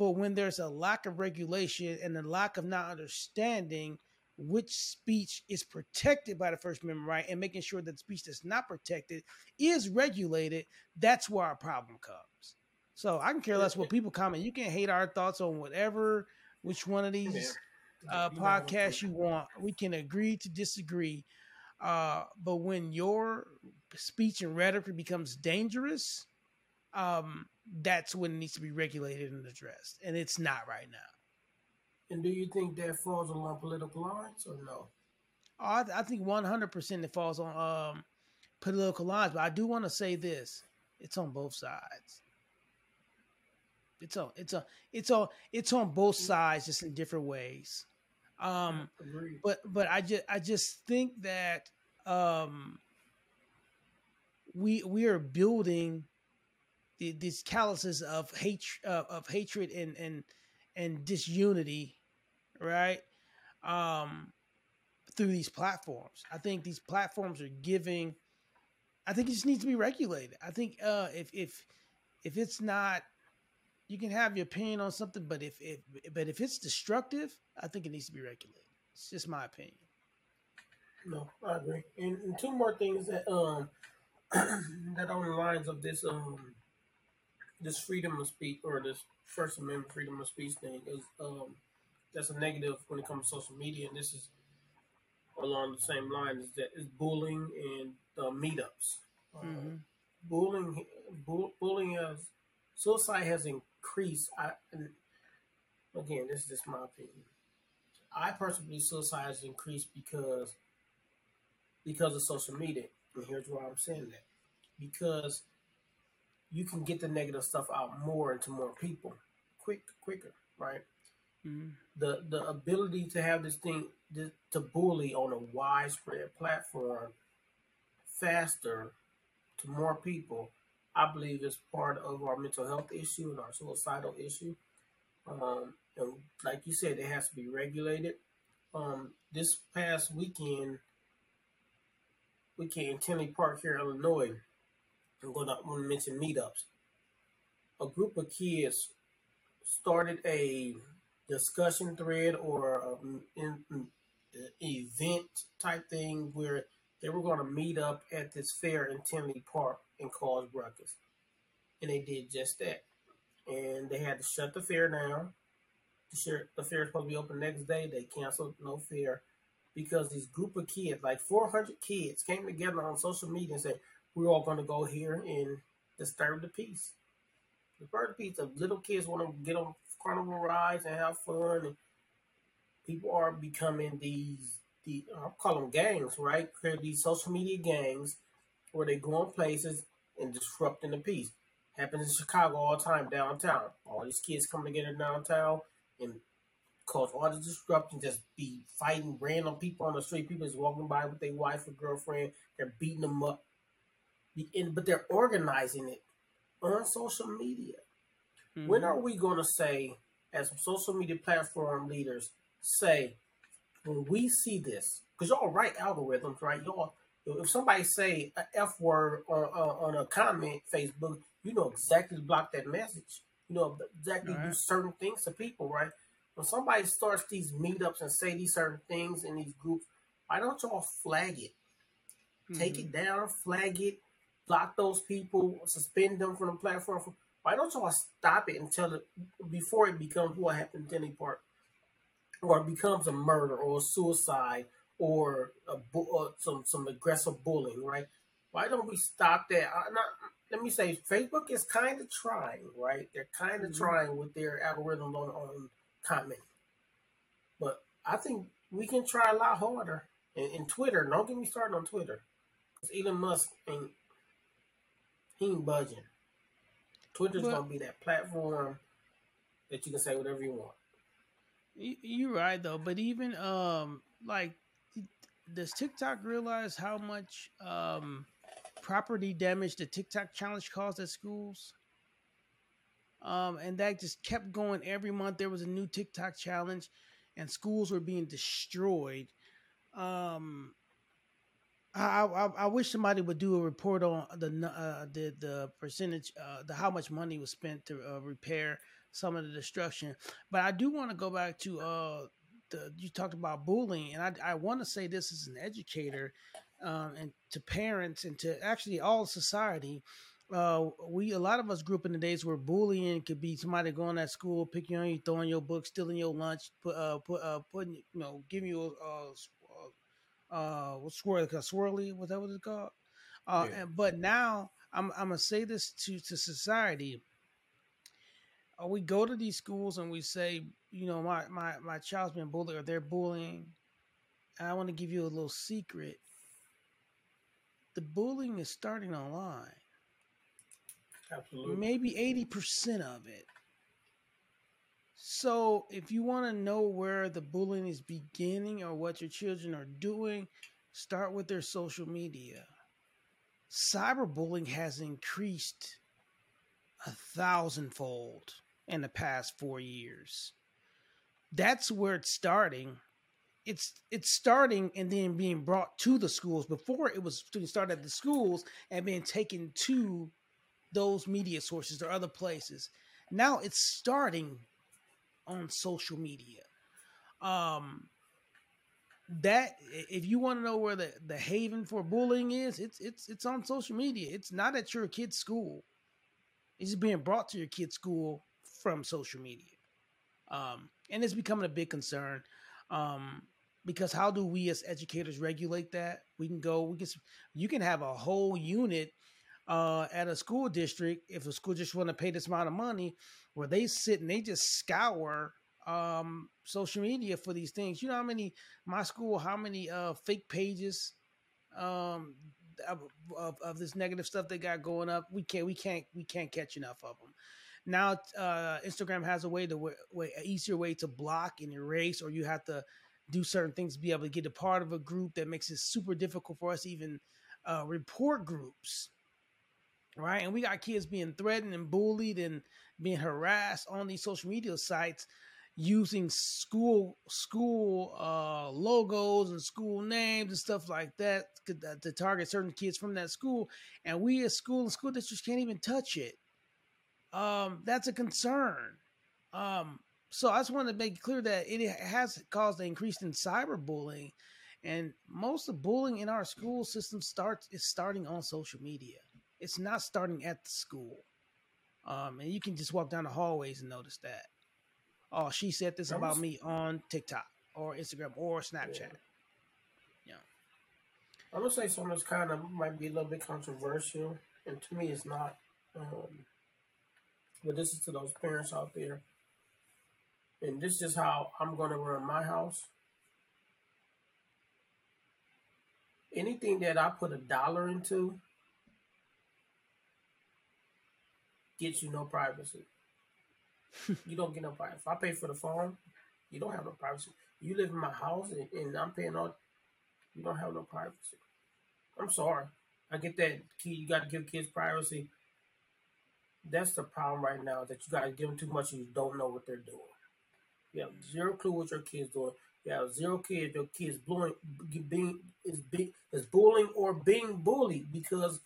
but when there's a lack of regulation and a lack of not understanding which speech is protected by the First Amendment right and making sure that speech that's not protected is regulated, that's where our problem comes. So I can care less what people comment. You can hate our thoughts on whatever, which one of these uh, podcasts you want. We can agree to disagree. Uh, but when your speech and rhetoric becomes dangerous, um, that's when it needs to be regulated and addressed, and it's not right now. And do you think that falls along political lines or no? Oh, I, I think one hundred percent it falls on um, political lines, but I do want to say this: it's on both sides. It's on it's on it's on it's on both sides, just in different ways. Um, but but I just I just think that um, we we are building the, these calluses of hate uh, of hatred and and and disunity, right? Um, through these platforms, I think these platforms are giving. I think it just needs to be regulated. I think uh, if if if it's not, you can have your opinion on something, but if if but if it's destructive, I think it needs to be regulated. It's just my opinion. No, I agree. And, and two more things that um [clears throat] that on the lines of this um this freedom of speech or this First Amendment freedom of speech thing is um that's a negative when it comes to social media, and this is along the same line is that is bullying and uh, meetups. Mm-hmm. bullying, bull, bullying has suicide has increased. I and again, this is just my opinion. I personally suicide has increased because because of social media, and here's why I'm saying that because you can get the negative stuff out more into more people quick quicker, right? Mm-hmm. the the ability to have this thing this, to bully on a widespread platform faster to more people, I believe is part of our mental health issue and our suicidal issue. Um, and like you said, it has to be regulated. Um, this past weekend, weekend in Tinley Park here, in Illinois, I'm going to mention meetups. A group of kids started a discussion thread or an event type thing where they were going to meet up at this fair in Tinley Park and cause ruckus. And they did just that. And they had to shut the fair down. The fair, is supposed to be open next day. They canceled no fair because this group of kids, like 400 kids, came together on social media and said, We're all going to go here and disturb the peace. The the peace. of little kids want to get on carnival rides and have fun. And people are becoming these, the I'll call them gangs, right? Create these social media gangs where they go in places and disrupting the peace. Happens in Chicago all the time, downtown. All these kids come together downtown and cause all the disruption, just be fighting random people on the street. People just walking by with their wife or girlfriend. They're beating them up. But they're organizing it on social media. Mm-hmm. When are we going to say, as social media platform leaders, say, when we see this, because y'all write algorithms, right? Y'all, if somebody say a f word on, on, on a comment Facebook, you know exactly to block that message. You know exactly right. do certain things to people, right? When somebody starts these meetups and say these certain things in these groups, why don't y'all flag it? Mm-hmm. Take it down, flag it, block those people, suspend them from the platform. Why don't y'all stop it until it before it becomes what happened in Tinley Park, or it becomes a murder or a suicide or a or some some aggressive bullying, right? Why don't we stop that? Not, let me say, Facebook is kind of trying, right? They're kind of mm-hmm. trying with their algorithm on on commenting, but I think we can try a lot harder. In, Twitter, don't get me started on Twitter. Elon Musk ain't he ain't budging. Twitter's but, gonna be that platform that you can say whatever you want. You're right though, but even um like does TikTok realize how much um property damage the TikTok challenge caused at schools? Um, and that just kept going every month. There was a new TikTok challenge, and schools were being destroyed. Um, I, I, I wish somebody would do a report on the uh, the the percentage, uh, the how much money was spent to uh, repair some of the destruction. But I do want to go back to uh, the you talked about bullying, and I I want to say this as an educator, um, and to parents and to actually all society. Uh, we a lot of us grew up in the days where bullying could be somebody going at school, picking on you, throwing your book, stealing your lunch, put uh put uh putting you know giving you a, uh what's swirly swirly was that what it's called? Uh yeah. and, but now i'm i'm gonna say this to to society. Uh, we go to these schools and we say you know my my my child's been bullied or they're bullying and i want to give you a little secret. The bullying is starting online. Absolutely. Maybe 80% of it so, if you want to know where the bullying is beginning or what your children are doing, start with their social media. Cyberbullying has increased a thousandfold in the past four years. That's where it's starting. It's it's starting and then being brought to the schools. Before it was started at the schools and being taken to those media sources or other places. Now it's starting on social media. Um, that if you want to know where the, the haven for bullying is, it's it's it's on social media. It's not at your kid's school. It's being brought to your kid's school from social media. Um, and it's becoming a big concern. Um, because how do we as educators regulate that? We can go, we can, you can have a whole unit uh, at a school district if a school just want to pay this amount of money, where they sit and they just scour um, social media for these things. You know how many my school, how many uh, fake pages um, of, of, this negative stuff they got going up. We can't we can't we can't catch enough of them. Now uh, Instagram has a way to way, easier way to block and erase, or you have to do certain things to be able to get a part of a group that makes it super difficult for us even uh, report groups right? And we got kids being threatened and bullied and being harassed on these social media sites using school school uh, logos and school names and stuff like that to target certain kids from that school. And we as school and school districts can't even touch it. Um, that's a concern. Um, so I just want to make clear that it has caused an increase in cyberbullying, and most of bullying in our school system starts is starting on social media. It's not starting at the school. Um, and you can just walk down the hallways and notice that. Oh, she said this about me on TikTok or Instagram or Snapchat. Yeah. I'm gonna say something that's kind of might be a little bit controversial, and to me, it's not. Um, but this is to those parents out there, and this is how I'm gonna run my house. Anything that I put a dollar into, gets you no privacy. you don't get no privacy. If I pay for the phone, you don't have no privacy. You live in my house and, and I'm paying all. You don't have no privacy. I'm sorry. I get that. Kid, you got to give kids privacy. That's the problem right now. That you got to give them too much and you don't know what they're doing. You have zero clue what your kids doing. You have zero kids. Your kids bullying, being is being is bullying or being bullied because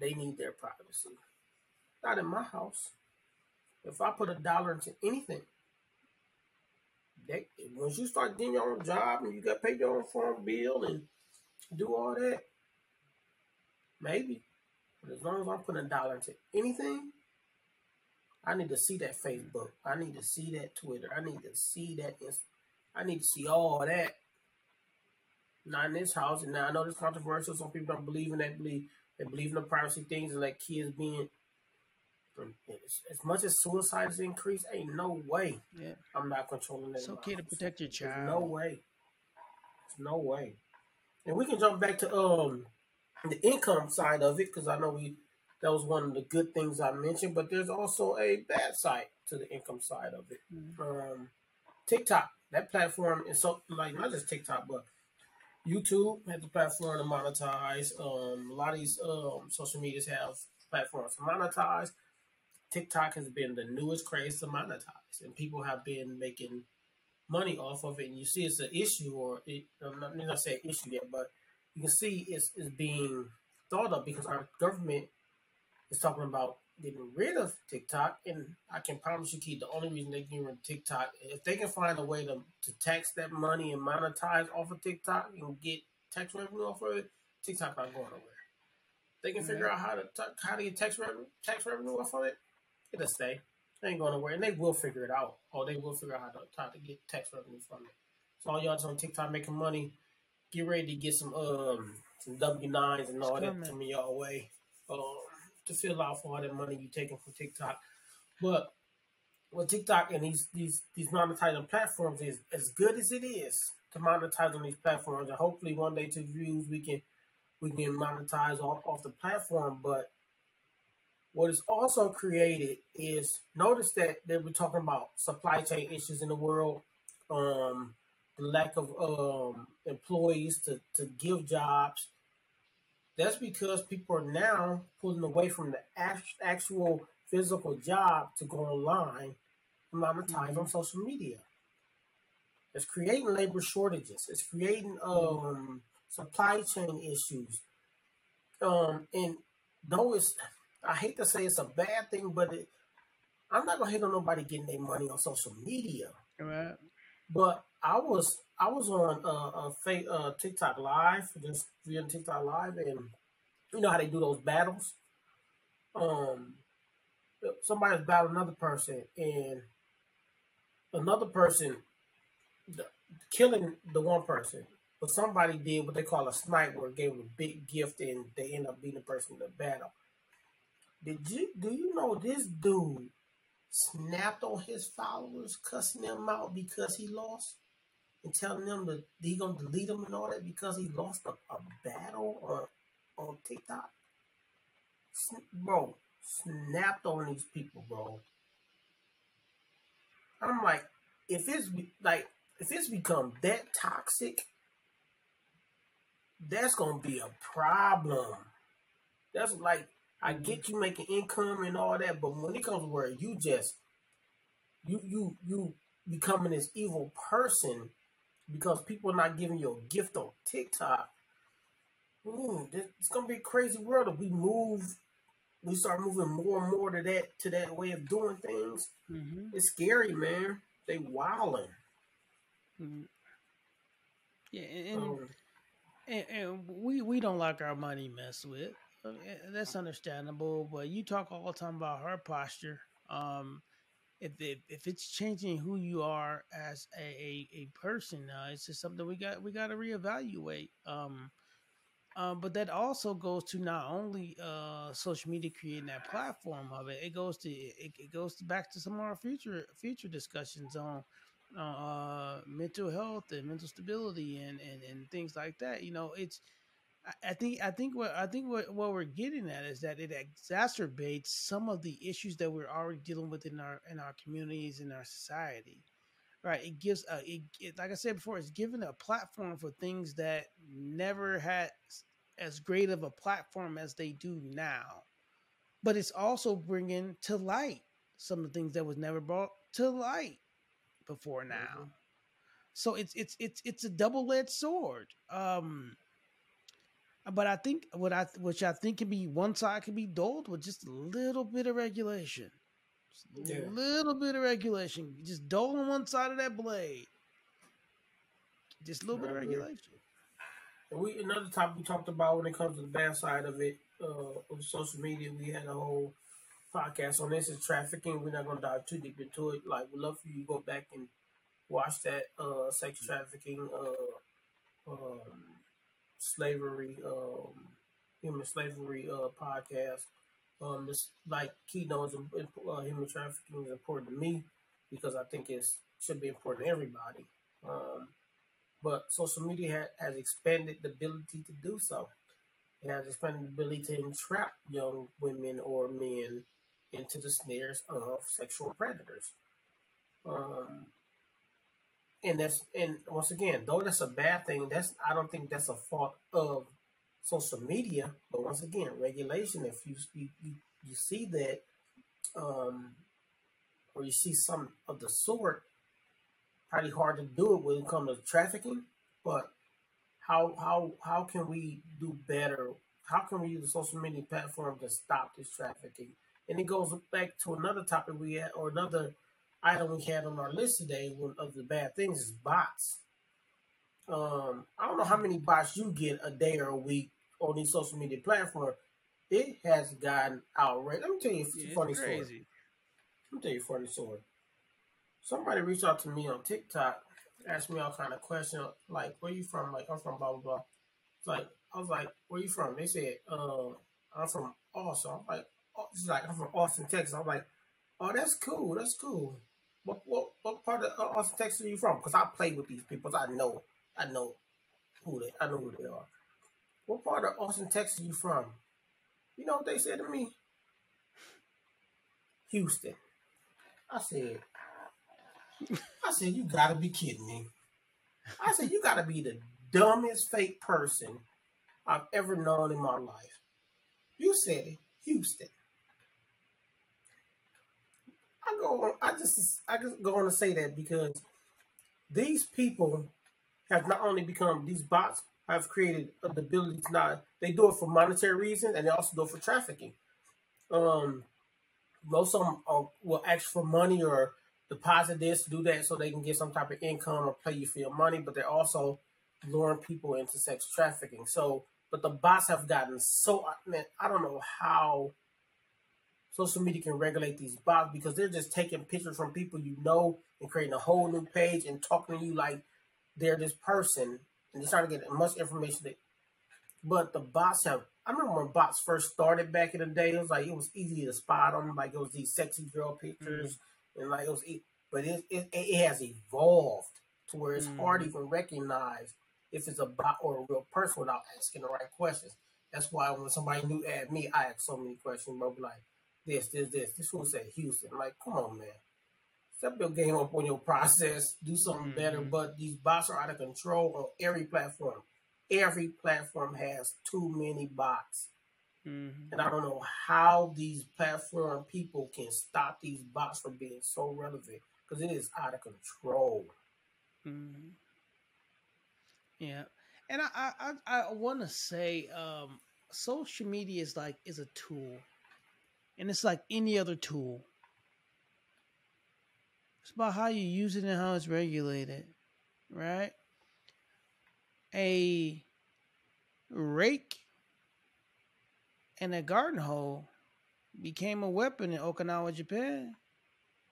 they need their privacy. Not in my house. If I put a dollar into anything, they, once you start getting your own job and you got paid your own farm bill and do all that, maybe. But as long as I'm putting a dollar into anything, I need to see that Facebook. I need to see that Twitter. I need to see that. I need to see all that. Not in this house. And now I know this controversial. Some people don't believe in that. Believe they believe in the privacy things and like kids being as much as suicides increase, ain't no way. Yeah. I'm not controlling that. It's okay to protect your child. There's no way. There's no way. And we can jump back to um the income side of it because I know we that was one of the good things I mentioned, but there's also a bad side to the income side of it. Mm-hmm. Um, TikTok, that platform is so like not just TikTok, but YouTube has the platform to monetize. Um, a lot of these um, social medias have platforms to monetize. TikTok has been the newest craze to monetize, and people have been making money off of it. And you see, it's an issue, or it, I'm not, I'm not say issue yet, but you can see it's, it's being thought of because our government is talking about getting rid of TikTok. And I can promise you, Keith, the only reason they get rid of TikTok, if they can find a way to, to tax that money and monetize off of TikTok and get tax revenue off of it, TikTok not going nowhere. They can figure out how to how to get tax revenue tax revenue off of it it'll stay. They ain't going nowhere, and they will figure it out, or they will figure out how to, how to get tax revenue from it. So all y'all just on TikTok making money, get ready to get some um some W nines and all that coming y'all way um, to fill out for all that money you taking from TikTok. But with TikTok and these these these monetizing platforms is as good as it is to monetize on these platforms, and hopefully one day TuVues we can we can monetize off, off the platform, but what is also created is notice that they were talking about supply chain issues in the world, um, the lack of um, employees to, to give jobs. That's because people are now pulling away from the actual physical job to go online and monetize mm-hmm. on social media. It's creating labor shortages. It's creating um, supply chain issues. Um, and though it's I hate to say it's a bad thing, but it, I'm not gonna hate on nobody getting their money on social media. Right. But I was I was on uh, a fa- uh, TikTok live, just via TikTok live, and you know how they do those battles. Um, somebody's battling another person, and another person the, killing the one person, but somebody did what they call a snipe, where gave them a big gift, and they end up being the person in the battle. Did you do you know this dude snapped on his followers, cussing them out because he lost, and telling them that he gonna delete them and all that because he lost a, a battle on on TikTok? Bro, snapped on these people, bro. I'm like, if it's like if it's become that toxic, that's gonna be a problem. That's like I get you making income and all that, but when it comes to where you just you you you becoming this evil person because people are not giving you a gift on TikTok, ooh, it's gonna be a crazy world if we move we start moving more and more to that to that way of doing things. Mm-hmm. It's scary, man. They wilding. Mm-hmm. Yeah, and, um, and, and, we we don't like our money messed with. That's understandable, but you talk all the time about her posture. Um, if, if, if it's changing who you are as a, a, a person, uh, it's just something we got we got to reevaluate. Um, um, but that also goes to not only uh, social media creating that platform of it, it goes to it, it goes back to some of our future future discussions on uh, mental health and mental stability and, and, and things like that. You know, it's I think I think what I think what, what we're getting at is that it exacerbates some of the issues that we're already dealing with in our in our communities in our society. Right. It gives a it, it, like I said before, it's given a platform for things that never had as great of a platform as they do now. But it's also bringing to light some of the things that was never brought to light before now. Mm-hmm. So it's it's it's it's a double edged sword. Um, but I think what I which I think can be one side can be dulled with just a little bit of regulation. Just a yeah. little bit of regulation. Just dull on one side of that blade. Just a little bit of regulation. And we another topic we talked about when it comes to the bad side of it, uh, of social media, we had a whole podcast on this is trafficking. We're not gonna dive too deep into it. Like we'd love for you to go back and watch that uh sex trafficking uh um slavery, um, human slavery uh, podcast. Um, this like Key knows uh, human trafficking is important to me because I think it should be important to everybody. Um, but social media ha- has expanded the ability to do so. It has expanded the ability to entrap young women or men into the snares of sexual predators. Um, and that's and once again, though that's a bad thing, that's I don't think that's a fault of social media. But once again, regulation. If you you you, see that, um, or you see some of the sort, probably hard to do it when it comes to trafficking. But how how how can we do better? How can we use the social media platform to stop this trafficking? And it goes back to another topic we had, or another item we had on our list today one of the bad things is bots. Um, I don't know how many bots you get a day or a week on these social media platforms. It has gotten outrageous. Let me tell you a yeah, funny story. Let me tell you a funny story. Somebody reached out to me on TikTok, asked me all kind of questions like, "Where you from?" Like, I'm from blah blah blah. It's like I was like, "Where you from?" They said, uh, "I'm from Austin." I'm like, oh, "It's like I'm from Austin, Texas." I'm like, "Oh, that's cool. That's cool." What what what part of Austin, Texas are you from? Because I play with these people. I know I know who they I know who they are. What part of Austin, Texas are you from? You know what they said to me? Houston. I said, I said, you gotta be kidding me. I said, you gotta be the dumbest fake person I've ever known in my life. You said Houston. I go on, I just I just go on to say that because these people have not only become these bots have created the ability to not they do it for monetary reasons and they also do it for trafficking. Um, most of them are, will ask for money or deposit this, do that, so they can get some type of income or pay you for your money. But they're also luring people into sex trafficking. So, but the bots have gotten so man, I don't know how social media can regulate these bots because they're just taking pictures from people you know and creating a whole new page and talking to you like they're this person and they're trying to get as much information that but the bots have I remember when bots first started back in the day, it was like it was easy to spot them, like it was these sexy girl pictures mm-hmm. and like it was but it, it, it has evolved to where it's mm-hmm. hard to even recognize if it's a bot or a real person without asking the right questions. That's why when somebody new add me, I ask so many questions, bro. Like this, this, this. This one said Houston. Like, come on, man. Step your game up on your process. Do something mm-hmm. better. But these bots are out of control on every platform. Every platform has too many bots. Mm-hmm. And I don't know how these platform people can stop these bots from being so relevant because it is out of control. Mm-hmm. Yeah, and I I I, I want to say um, social media is like is a tool, and it's like any other tool. It's about how you use it and how it's regulated, right? A rake and a garden hoe became a weapon in Okinawa, Japan,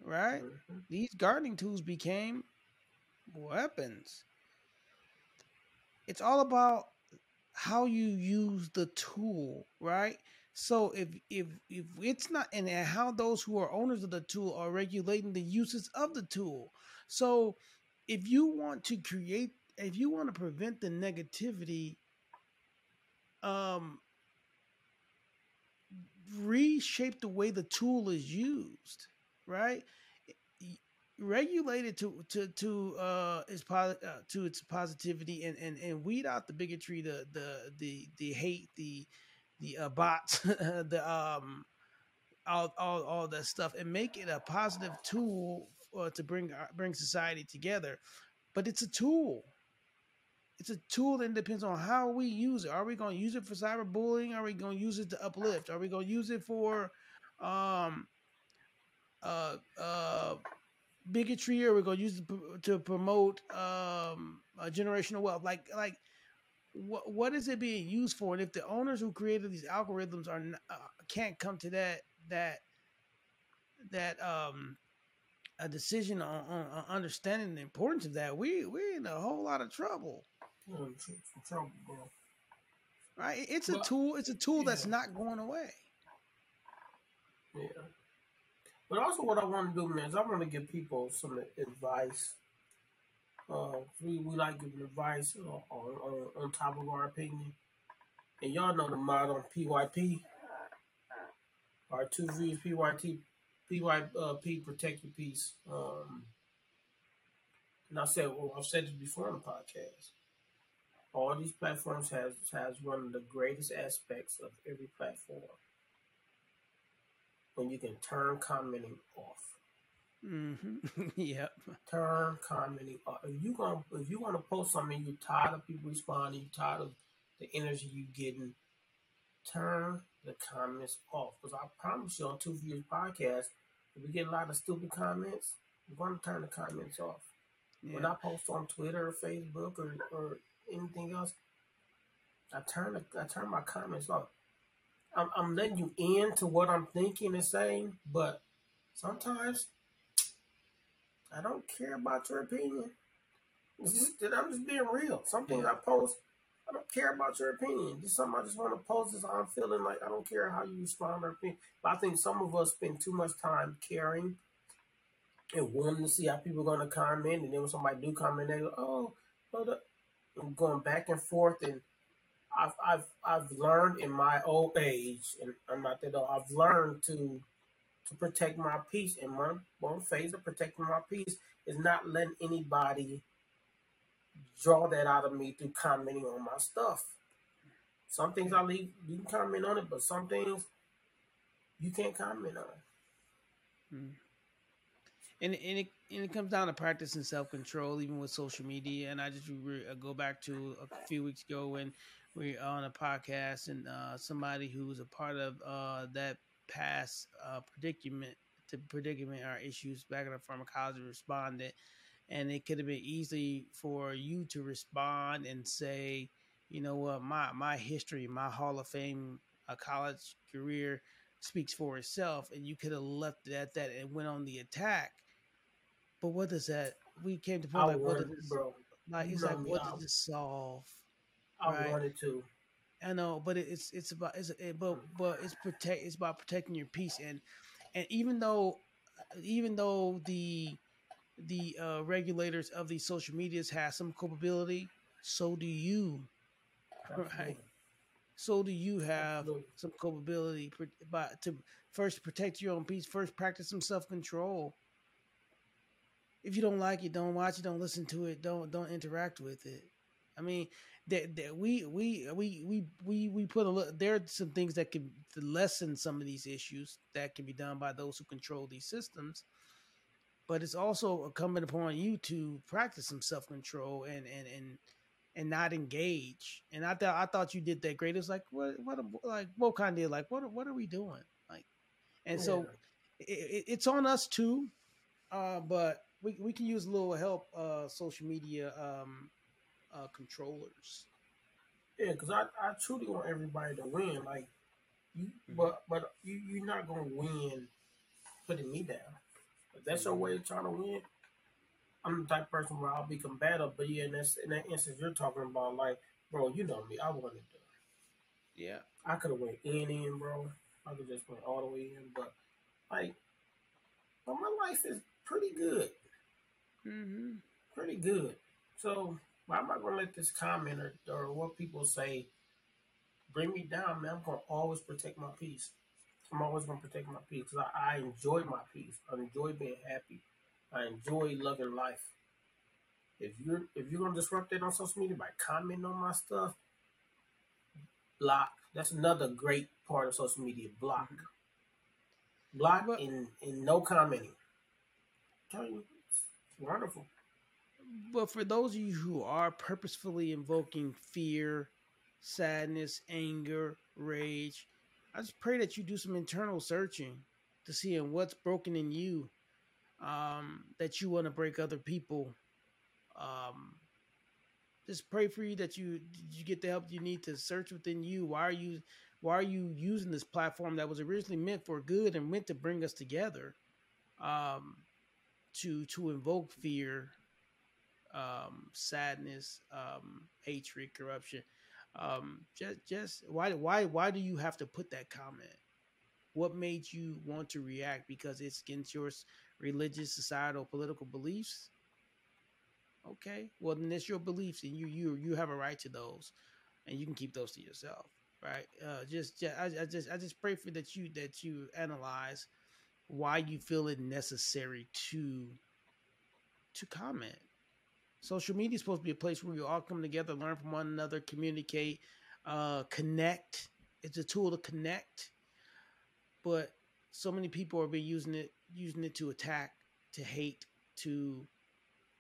right? Mm-hmm. These gardening tools became weapons it's all about how you use the tool, right? So if if if it's not and how those who are owners of the tool are regulating the uses of the tool. So if you want to create if you want to prevent the negativity um reshape the way the tool is used, right? regulate it to to to uh its uh, to its positivity and, and and weed out the bigotry the the the the hate the the uh, bots [laughs] the um all, all all that stuff and make it a positive tool to bring uh, bring society together. But it's a tool. It's a tool that depends on how we use it. Are we going to use it for cyberbullying? Are we going to use it to uplift? Are we going to use it for um uh uh bigotry? Or we're going to use it to promote um, generational wealth. Like, like what what is it being used for? And if the owners who created these algorithms are uh, can't come to that that that um a decision on, on, on, understanding the importance of that, we we're in a whole lot of trouble. trouble, bro. Right? It's a tool. It's a tool yeah. that's not going away. Yeah. But also, what I want to do, man, is I want to give people some advice. Uh, we, we like giving advice uh, on, on, on top of our opinion. And y'all know the motto PYP. Our two V's, PYT, PYP, uh, protect your peace. Um, and I said, well, I've said this before on the podcast. All these platforms has has one of the greatest aspects of every platform when you can turn commenting off. Mm-hmm. [laughs] yep. Turn commenting off. If you gonna if you want to post something, you're tired of people responding, you're tired of the energy you're getting. Turn the comments off. Because I promise you on TuVues podcast, if we get a lot of stupid comments, we're gonna turn the comments off. Yeah. When I post on Twitter or Facebook or, or anything else, I turn the, I turn my comments off. I'm, I'm letting you in to what I'm thinking and saying, but sometimes I don't care about your opinion. Mm-hmm. Just, I'm just being real. Some things I post, I don't care about your opinion. Just something I just want to post is I'm feeling like I don't care how you respond or opinion. But I think some of us spend too much time caring and wanting to see how people are going to comment. And then when somebody do comment, they go, oh, hold up. And going back and forth and I've I've I've learned in my old age, and I'm not that old. I've learned to to protect my peace, and one one phase of protecting my peace is not letting anybody draw that out of me through commenting on my stuff. Some things I leave you can comment on it, but some things you can't comment on. Hmm. And and it and it comes down to practicing self control, even with social media. And I just re- go back to a few weeks ago when we're on a podcast and uh, somebody was a part of uh, that past uh, predicament to predicament or issues back in the pharmacology responded, and it could have been easy for you to respond and say, you know what, my my history, my Hall of Fame, a college career speaks for itself, and you could have left it at that and went on the attack. But what does that? We came to point I like, what does this, bro. like it's like, what does this solve? I Right. wanted to. I know, but it's it's about it's it, but but it's protect it's about protecting your peace and and even though even though the the uh, regulators of these social medias have some culpability, so do you. Right. So do you have Absolutely. some culpability by to first protect your own peace. First, practice some self control. If you don't like it, don't watch it. Don't listen to it. Don't don't interact with it. I mean, that, that we we we we we we put a look. There are some things that can lessen some of these issues that can be done by those who control these systems. But it's also incumbent upon you to practice some self control and and and and not engage. And I thought I thought you did that great. It's like what what like what kind did like what what are we doing like? And so Yeah. it, it, it's on us too, uh, but we we can use a little help. Uh, social media um, uh, controllers. Yeah, because I, I truly want everybody to win. Like you, Mhm. but but you you're not gonna win putting me down. If that's your way of trying to win, I'm the type of person where I'll be combative. But yeah, in that in that instance you're talking about, like, bro, you know me, I wanted to. Yeah. I could have went in in, bro. I could just went all the way in, but like, but my life is pretty good, Mm-hmm. pretty good. So why am I gonna let this comment or, or what people say bring me down, man? I'm gonna always protect my peace. I'm always gonna protect my peace because I, I enjoy my peace. I enjoy being happy. I enjoy loving life. If you're if you're gonna disrupt that on social media by commenting on my stuff, block. That's another great part of social media. Block. Mm-hmm. Block But- and, and no commenting. tell you, it's wonderful. But for those of you who are purposefully invoking fear, sadness, anger, rage, I just pray that you do some internal searching to see what's broken in you um, that you want to break other people. Um, just pray for you that you you get the help you need to search within you. Why are you why are you using this platform that was originally meant for good and meant to bring us together? Um, to to invoke fear, um, sadness, um, hatred, corruption. Um, just just why why why do you have to put that comment? What made you want to react? Because it's against your religious, societal, political beliefs. Okay, well then it's your beliefs, and you you you have a right to those, and you can keep those to yourself, right? Uh, just, just I, I just I just pray for that you that you analyze why you feel it necessary to to comment. Social media is supposed to be a place where we all come together, learn from one another, communicate, uh, connect. It's a tool to connect, but so many people are being using it using it to attack, to hate, to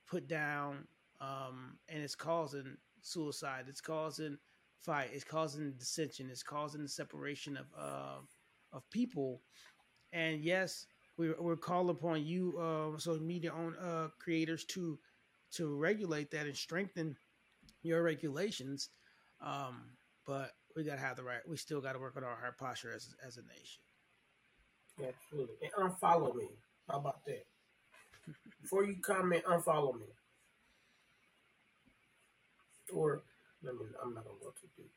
put down, um, and it's causing suicide. It's causing fight. It's causing dissension. It's causing the separation of uh, of people. And yes, we're we're calling upon you, uh, social media own uh, creators to to regulate that and strengthen your regulations. Um, but we gotta have the right. We still gotta work on our heart posture as as a nation. Absolutely. And unfollow me. How about that? Before you comment, unfollow me. Or let me I'm not gonna go too deep.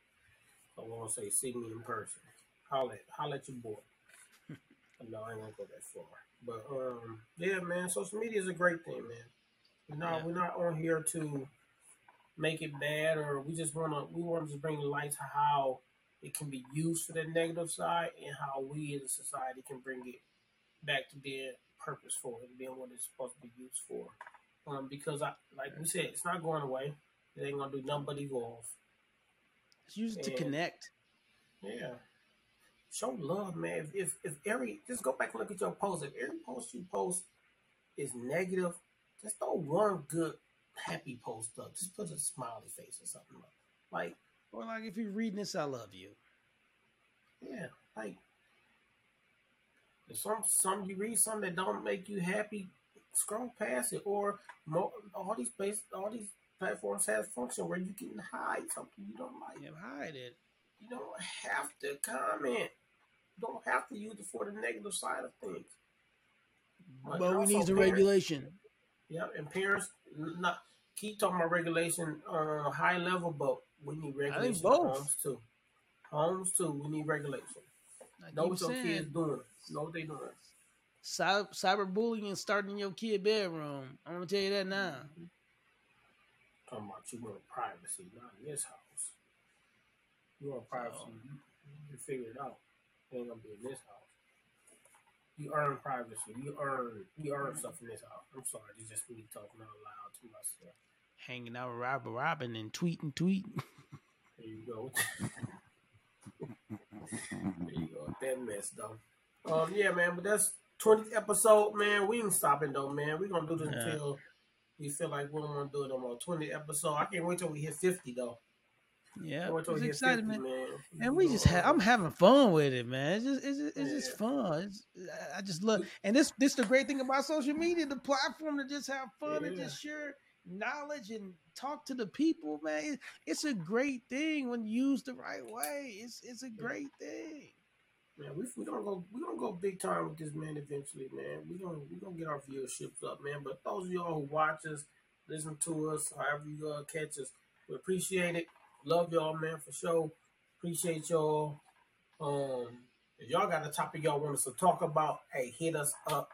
I wanna say see me in person. Holla at holla at your boy. [laughs] no, I ain't gonna go that far. But um yeah man, social media is a great thing, man. We're not Yeah. we're not on here to make it bad or we just wanna we wanna just bring light to how it can be used for the negative side and how we as a society can bring it back to being purposeful and being what it's supposed to be used for. Um, because I like we said, it's not going away. It ain't gonna do nothing but evolve. It's used to connect. Yeah. Show love, man. If, if if every just go back and look at your post. If every post you post is negative, just throw one good happy post up. Just put a smiley face or something up. Like, Or like if you're reading this, I love you. yeah, like If some some you read something that don't make you happy, scroll past it. Or more, all these places, all these platforms have function where you can hide something you don't like. Yeah, hide it. You don't have to comment. You don't have to use it for the negative side of things. But, we need the regulation. Yep, and parents not keep talking about regulation on a high level, but we need regulation. Homes too. Homes too. We need regulation. I Know what your saying, kids doing. Know what they doing. cy- cyberbullying starting in your kid bedroom. I'm gonna tell you that now. Mm-hmm. Talking about you want privacy, not in this house. You want privacy, So- you, you figure it out. It ain't gonna be in this house. You earn privacy. You earn you earn stuff in this house. I'm sorry, it's just me talking out loud to myself. Hanging out with Robert Robin and tweeting, tweeting. There you go. [laughs] there you go. That mess though. Um, yeah, man. But that's 20th episode, man. We ain't stopping though, man. We gonna do this Yeah. until we feel like we don't want to do it no more. 20 episode. I can't wait till we hit 50 though. Yeah, it's excited, 50, man. man. And we just ha- I'm having fun with it, man. It's just it's just, it's just Yeah. fun. It's, I- just love, and this this the great thing about social media, the platform to just have fun and just share knowledge and talk to the people, man. It, it's a great thing when used the right way. It's it's a great thing. Man, we we gonna go we gonna go big time with this man eventually, man. We gonna we gonna get our viewerships up, man. But those of y'all who watch us, listen to us, however you uh, catch us, we appreciate it. Love y'all, man, for sure. Appreciate y'all. Um, if y'all got a topic y'all want us to talk about, hey, hit us up.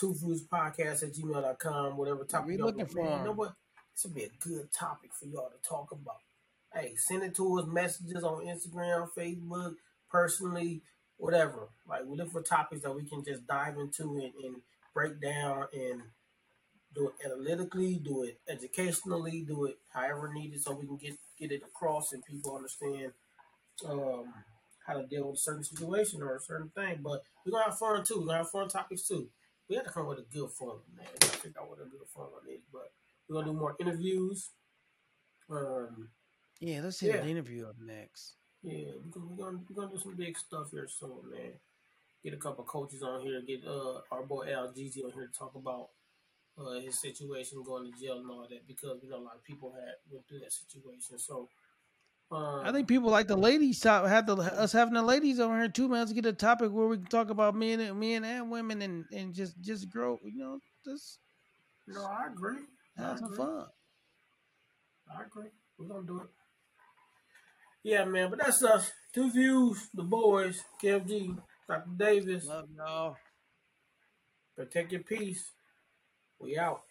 TuVues Podcast at gmail.com, whatever topic We y'all looking for Man, you know what? This would be a good topic for y'all to talk about. Hey, send it to us messages on Instagram, Facebook, personally, whatever. Like we look for topics that we can just dive into and, and break down and do it analytically, do it educationally, do it however needed, so we can get get it across and people understand um, how to deal with a certain situation or a certain thing. But we're gonna have fun too. We're gonna have fun topics too. We have to come with a good fun, man. Gotta figure out what a good fun one is. But we're gonna do more interviews. Um, Yeah, let's hit Yeah. an interview up next. yeah, we're gonna, we're gonna we're gonna do some big stuff here soon, man. Get a couple coaches on here. Get uh our boy Al Gigi on here to talk about uh his situation, going to jail and all that, because you know a lot of people had went through that situation. So um, I think people like the ladies top have the us having the ladies on here too, man. Let's get a topic where we can talk about men and men and women and and just just grow, you know, just no, I agree. Have some fun. I agree. We're gonna do it. Yeah, man. But that's us. TuVues. The boys. KFG. Dr. Davis. Love y'all. Protect your peace. We out.